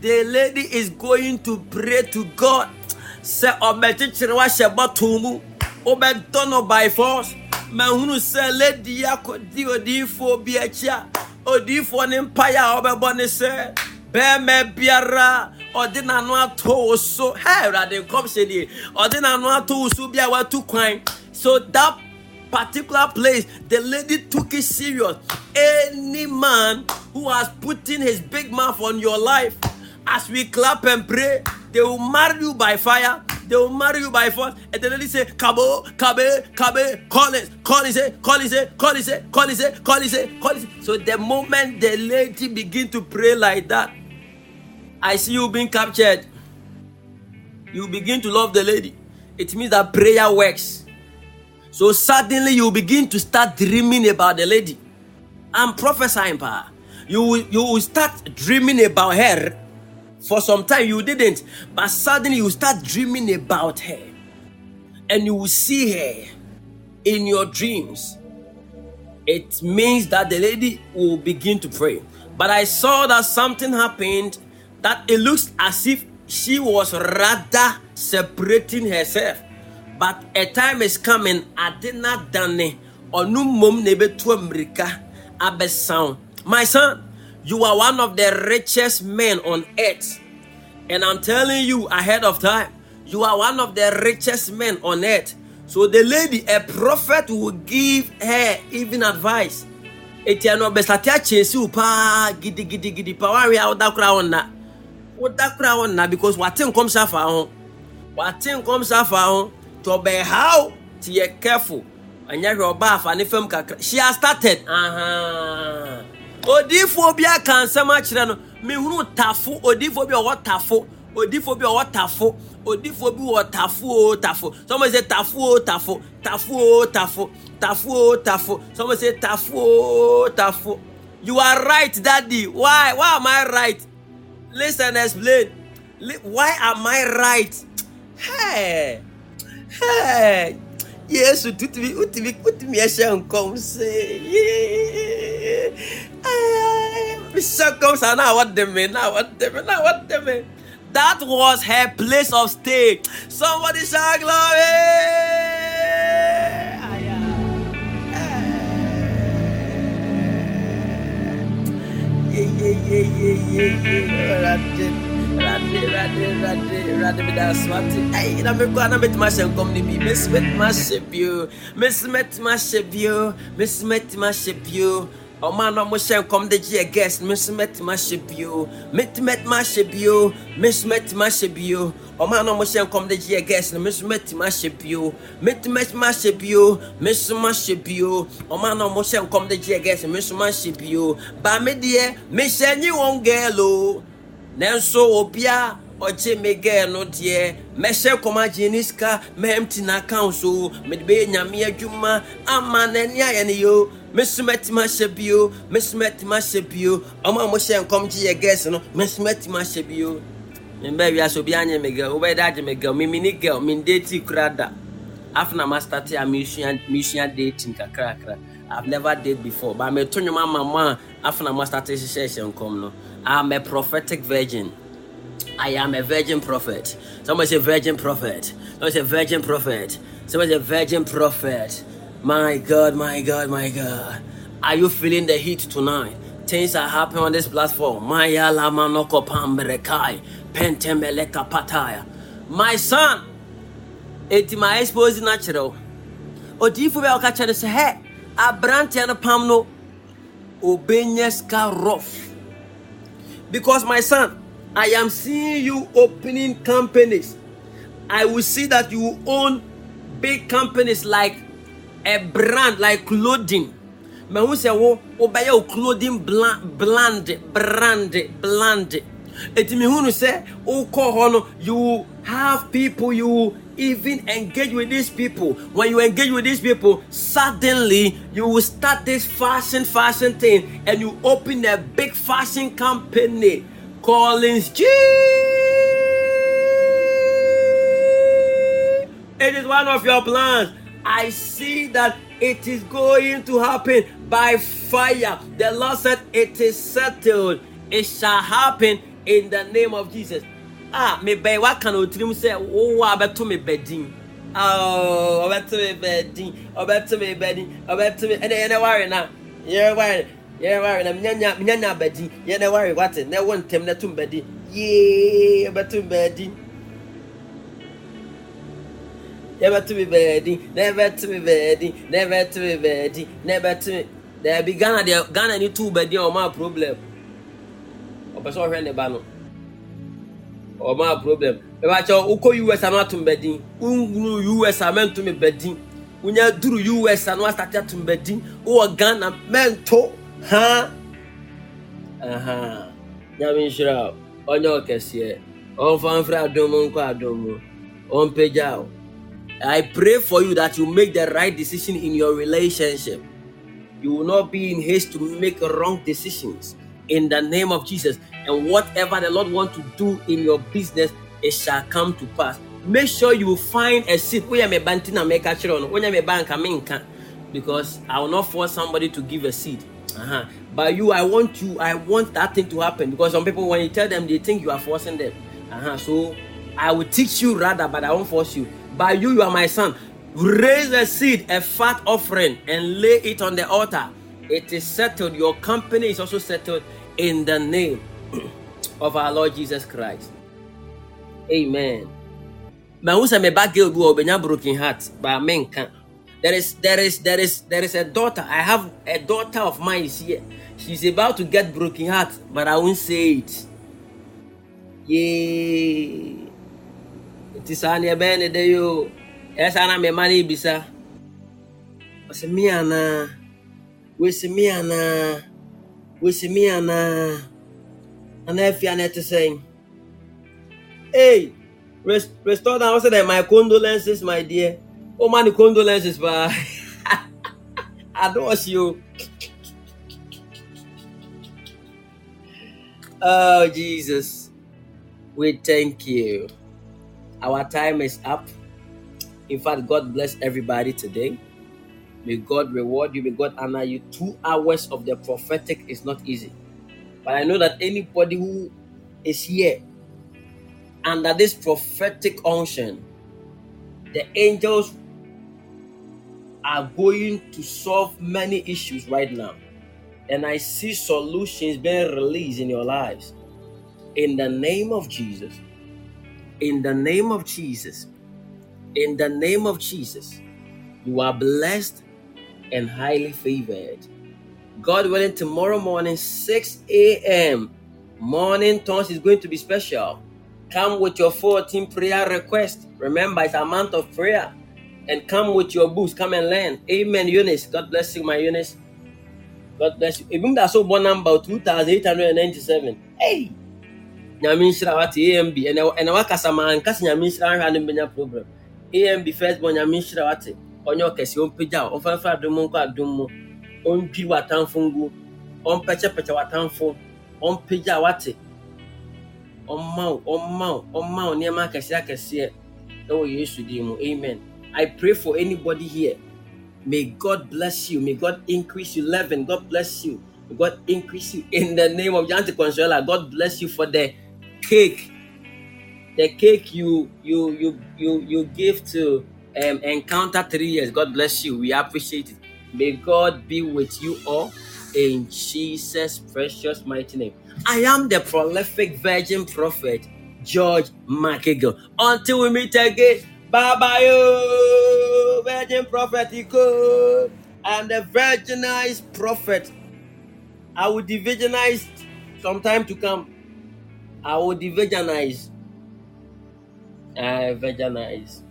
The lady is going to pray to God. Say, Obechichiri wa sheba tumu. Obedono by force. Mahunu say, lady akodi odifo bi achia. Odifo ni mpaya obebo ni say. Bẹ́ẹ̀mẹ̀ biara ọdị n'anụ atọ wo so hey rade nkọmhyɛ nie ọdị n'anụ atọ wo so bi a watu kwan so that particular place the lady took it serious any man who has put in his big mouth on your life as we clap and pray they will marry you by fire they will marry you by force and the lady say kabo kabe kabe collins collins collins collins collins collins collins so the moment the lady begin to pray like that I see you being captured. You begin to love the lady. It means that prayer works. So suddenly you begin to start dreaming about the lady. I'm prophesying, pa. You you will start dreaming about her. For some time you didn't, but suddenly you start dreaming about her, and you will see her in your dreams. It means that the lady will begin to pray. But I saw that something happened that it looks as if she was rather separating herself. But a time is coming, Adina Dane, or no mom nebe to America, Abe sound. My son, you are one of the richest men on earth. And I'm telling you ahead of time, you are one of the richest men on earth. So the lady, a prophet will give her even advice. Eti ano besate akyesi wo gidi gidi gidi pa wanwe a woda kora wo nna woda kora wo nna because wate nkɔmhyɛ afa ho wate nkɔmhyɛ afa ho. Nti ɔbɛhaw nti yɛ careful. Ɛnyɛ hwɛ ɔba afa ne kakra. She has started. Aha odiifoɔ bi aka nsɛm akyerɛ no mehunu tafo. Odiifo bi ɔwɔ tafo. Odiifo bi ɔwɔ tafo. Odiifo bi wɔ tafo tafo. Somebody say tafo tafo. Tafo tafo. Tafo tafo. Somebody say tafo tafo. You are right daddy. Why why am i right? Listen explain. Why am i right? Hey hey. Yesu tutumi utumi utumi ɛhyɛ nkɔm mehyɛ nkɔm saa na wɔde me na wɔde me na wɔde me that was her place of stay somebody shout glory. Rade, met ma shen kom met ma shebio. Miss met ma shebio. Miss met ma. Ọma na mo hyɛ nkɔm de gye yɛ guest me nso mɛtumi ahyɛ bio. Mɛtumi ahyɛ bio. Me nso mɛtumi ahyɛ bio. Ɔma na mo hyɛ nkɔm de gye yɛ guest no me nso mɛtumi ahyɛ bio. Mɛtumi ahyɛ bio. Me nso mahyɛ bio. Ɔma na mo hyɛ nkɔm de gye yɛ guest me nso mahyɛ bio. Ba me deɛ mehyɛ nye wɔn girl o. Nanso obia ɔgye me girl no deɛ mɛhyɛ kɔm agye ne sika mɛmti n'account so mede bɛyɛ meso mɛtumi ahyɛ bio meso mɛtumi ahyɛ bio ɔmo a mohyɛ nkɔm gye yɛ girls no mɛtumi ahyɛ bio mbɛ wiase obi anye me girl wobɛyɛ dɛ agye me girl memini girl mendati kora da after ma start a mesua mesua dating kakrakra I've never date before, but me to my mama after ma start hyehyɛ nkɔm no. I'm a prophetic virgin. I am a virgin prophet. Somebody say virgin prophet. Somebody say virgin prophet. Somebody say virgin prophet. My God, my God, my God. Are you feeling the heat tonight? Things are happening on this platform. Maya lama noko pambrekai. Pentemeleka pataya. My son, eti ma expose natural. Odiifo bɛ ɔka kyerɛ no sɛ hɛ aberanteɛ no pam no obenya sika rough because my son i am seeing you opening companies i will see that you own big companies like a brand like clothing. Mahu sɛ wo wobɛyɛ wo clothing brand brand brand eti mehunu sɛ wokɔ no you have people you even engage with these people. When you engage with these people suddenly you will start this fashion fashion thing and you open a big fashion company collins g it is one of your plans. I see that it is going to happen by fire. The Lord said, It is settled. It shall happen in the name of Jesus. Ah, me bay what can you trim say? Oh, I bet to me bedding. Oh, I bet to me bedding. I bet to me bedding. I bet to me. And then worry now. You're worried. You're worried. I'm nyanya bedding. You're not worried. What? Ne one tem ne tum bedding. Yeah, I bet to bedding. Never to me bedi, never to me bedi, never to me bedi, never to me. There be Ghana, there Ghana need two bedi or my problem. Or person friend the bano. Or my problem. If I tell Uko US I'm not to bedi, Ungru US I'm meant to me bedi. Unya duru US and was started to bedi. Or Ghana mento, huh? Aha. Nyame nhyira wo. Ɔnyɛ wo kɛseɛ. Ɔmfa mfra adom mu nkɔ adom mu. Ɔmpagya wo. I pray for you that you make the right decision in your relationship. You will not be in haste to make wrong decisions in the name of Jesus. And whatever the Lord wants to do in your business, it shall come to pass. Make sure you find a a because I will not force somebody to give a seed. Uh-huh. But you, I want you, I want that thing to happen because some people, when you tell them, they think you are forcing them. Uh-huh. So I will teach you rather, but I won't force you. By you, you are my son. Raise a seed, a fat offering, and lay it on the altar. It is settled. Your company is also settled in the name of our Lord Jesus Christ. Amen. Broken heart. There is there is there is there is a daughter. I have a daughter of mine is here. She's about to get broken heart, but I won't say it. Yay. Nti saa neɛ eh, ɛbɛyɛ ne dɛ yo ɛyɛ saa na mema no ebisa ɔsɛ me anaa wesi me anaa wesi me anaa And if you're not saying, hey, rest, restore that. I said, my condolences, my dear. Oh, man, the condolences, but I don't you. Oh, Jesus, we thank you. Our time is up. In fact, God bless everybody today. May God reward you. May God honor you. Two hours of the prophetic is not easy. But I know that anybody who is here under this prophetic unction, the angels are going to solve many issues right now. And I see solutions being released in your lives. In the name of Jesus. In the name of Jesus. In the name of Jesus. You are blessed and highly favored. God willing, tomorrow morning, 6 a.m., morning tongues is going to be special. Come with your 14 prayer request. Remember, it's a month of prayer. And come with your books. Come and learn. Amen, Eunice. God bless you, my Eunice. God bless you. Even that's so one number 2897. Hey! Nyame nhyira wate amb ɛna wakasa ma ankasa nyame nhyira ahwɛ no mbɛnya program amb first born nyame nhyira wate ɔnyɛ ɔkɛseɛ ɔmpagya wo ɔmfamfa adom mu nkɔ adom mu ɔndwiri w'atamfo ngu ɔmpɛkyɛpɛkyɛ w'atamfo ɔmpagya wate. Ɔmma wo ɔmma wo ɔmma wo nneɛma akɛseɛ akɛseɛ ɛwɔ yesu din mu amen. I pray for anybody here. May god bless you. May god increase you. Eleven. god bless you. God increase you. In the name of Janti Consuela. god bless you for the cake. The cake you you you you you give to um, encounter three years. God bless you. We appreciate it. May god be with you all in jesus precious mighty name. I am the prolific virgin prophet george mcgill until we meet again bye bye virgin prophet and the virginized prophet. I will divisionize some time to come I will de-veganize. I veganize.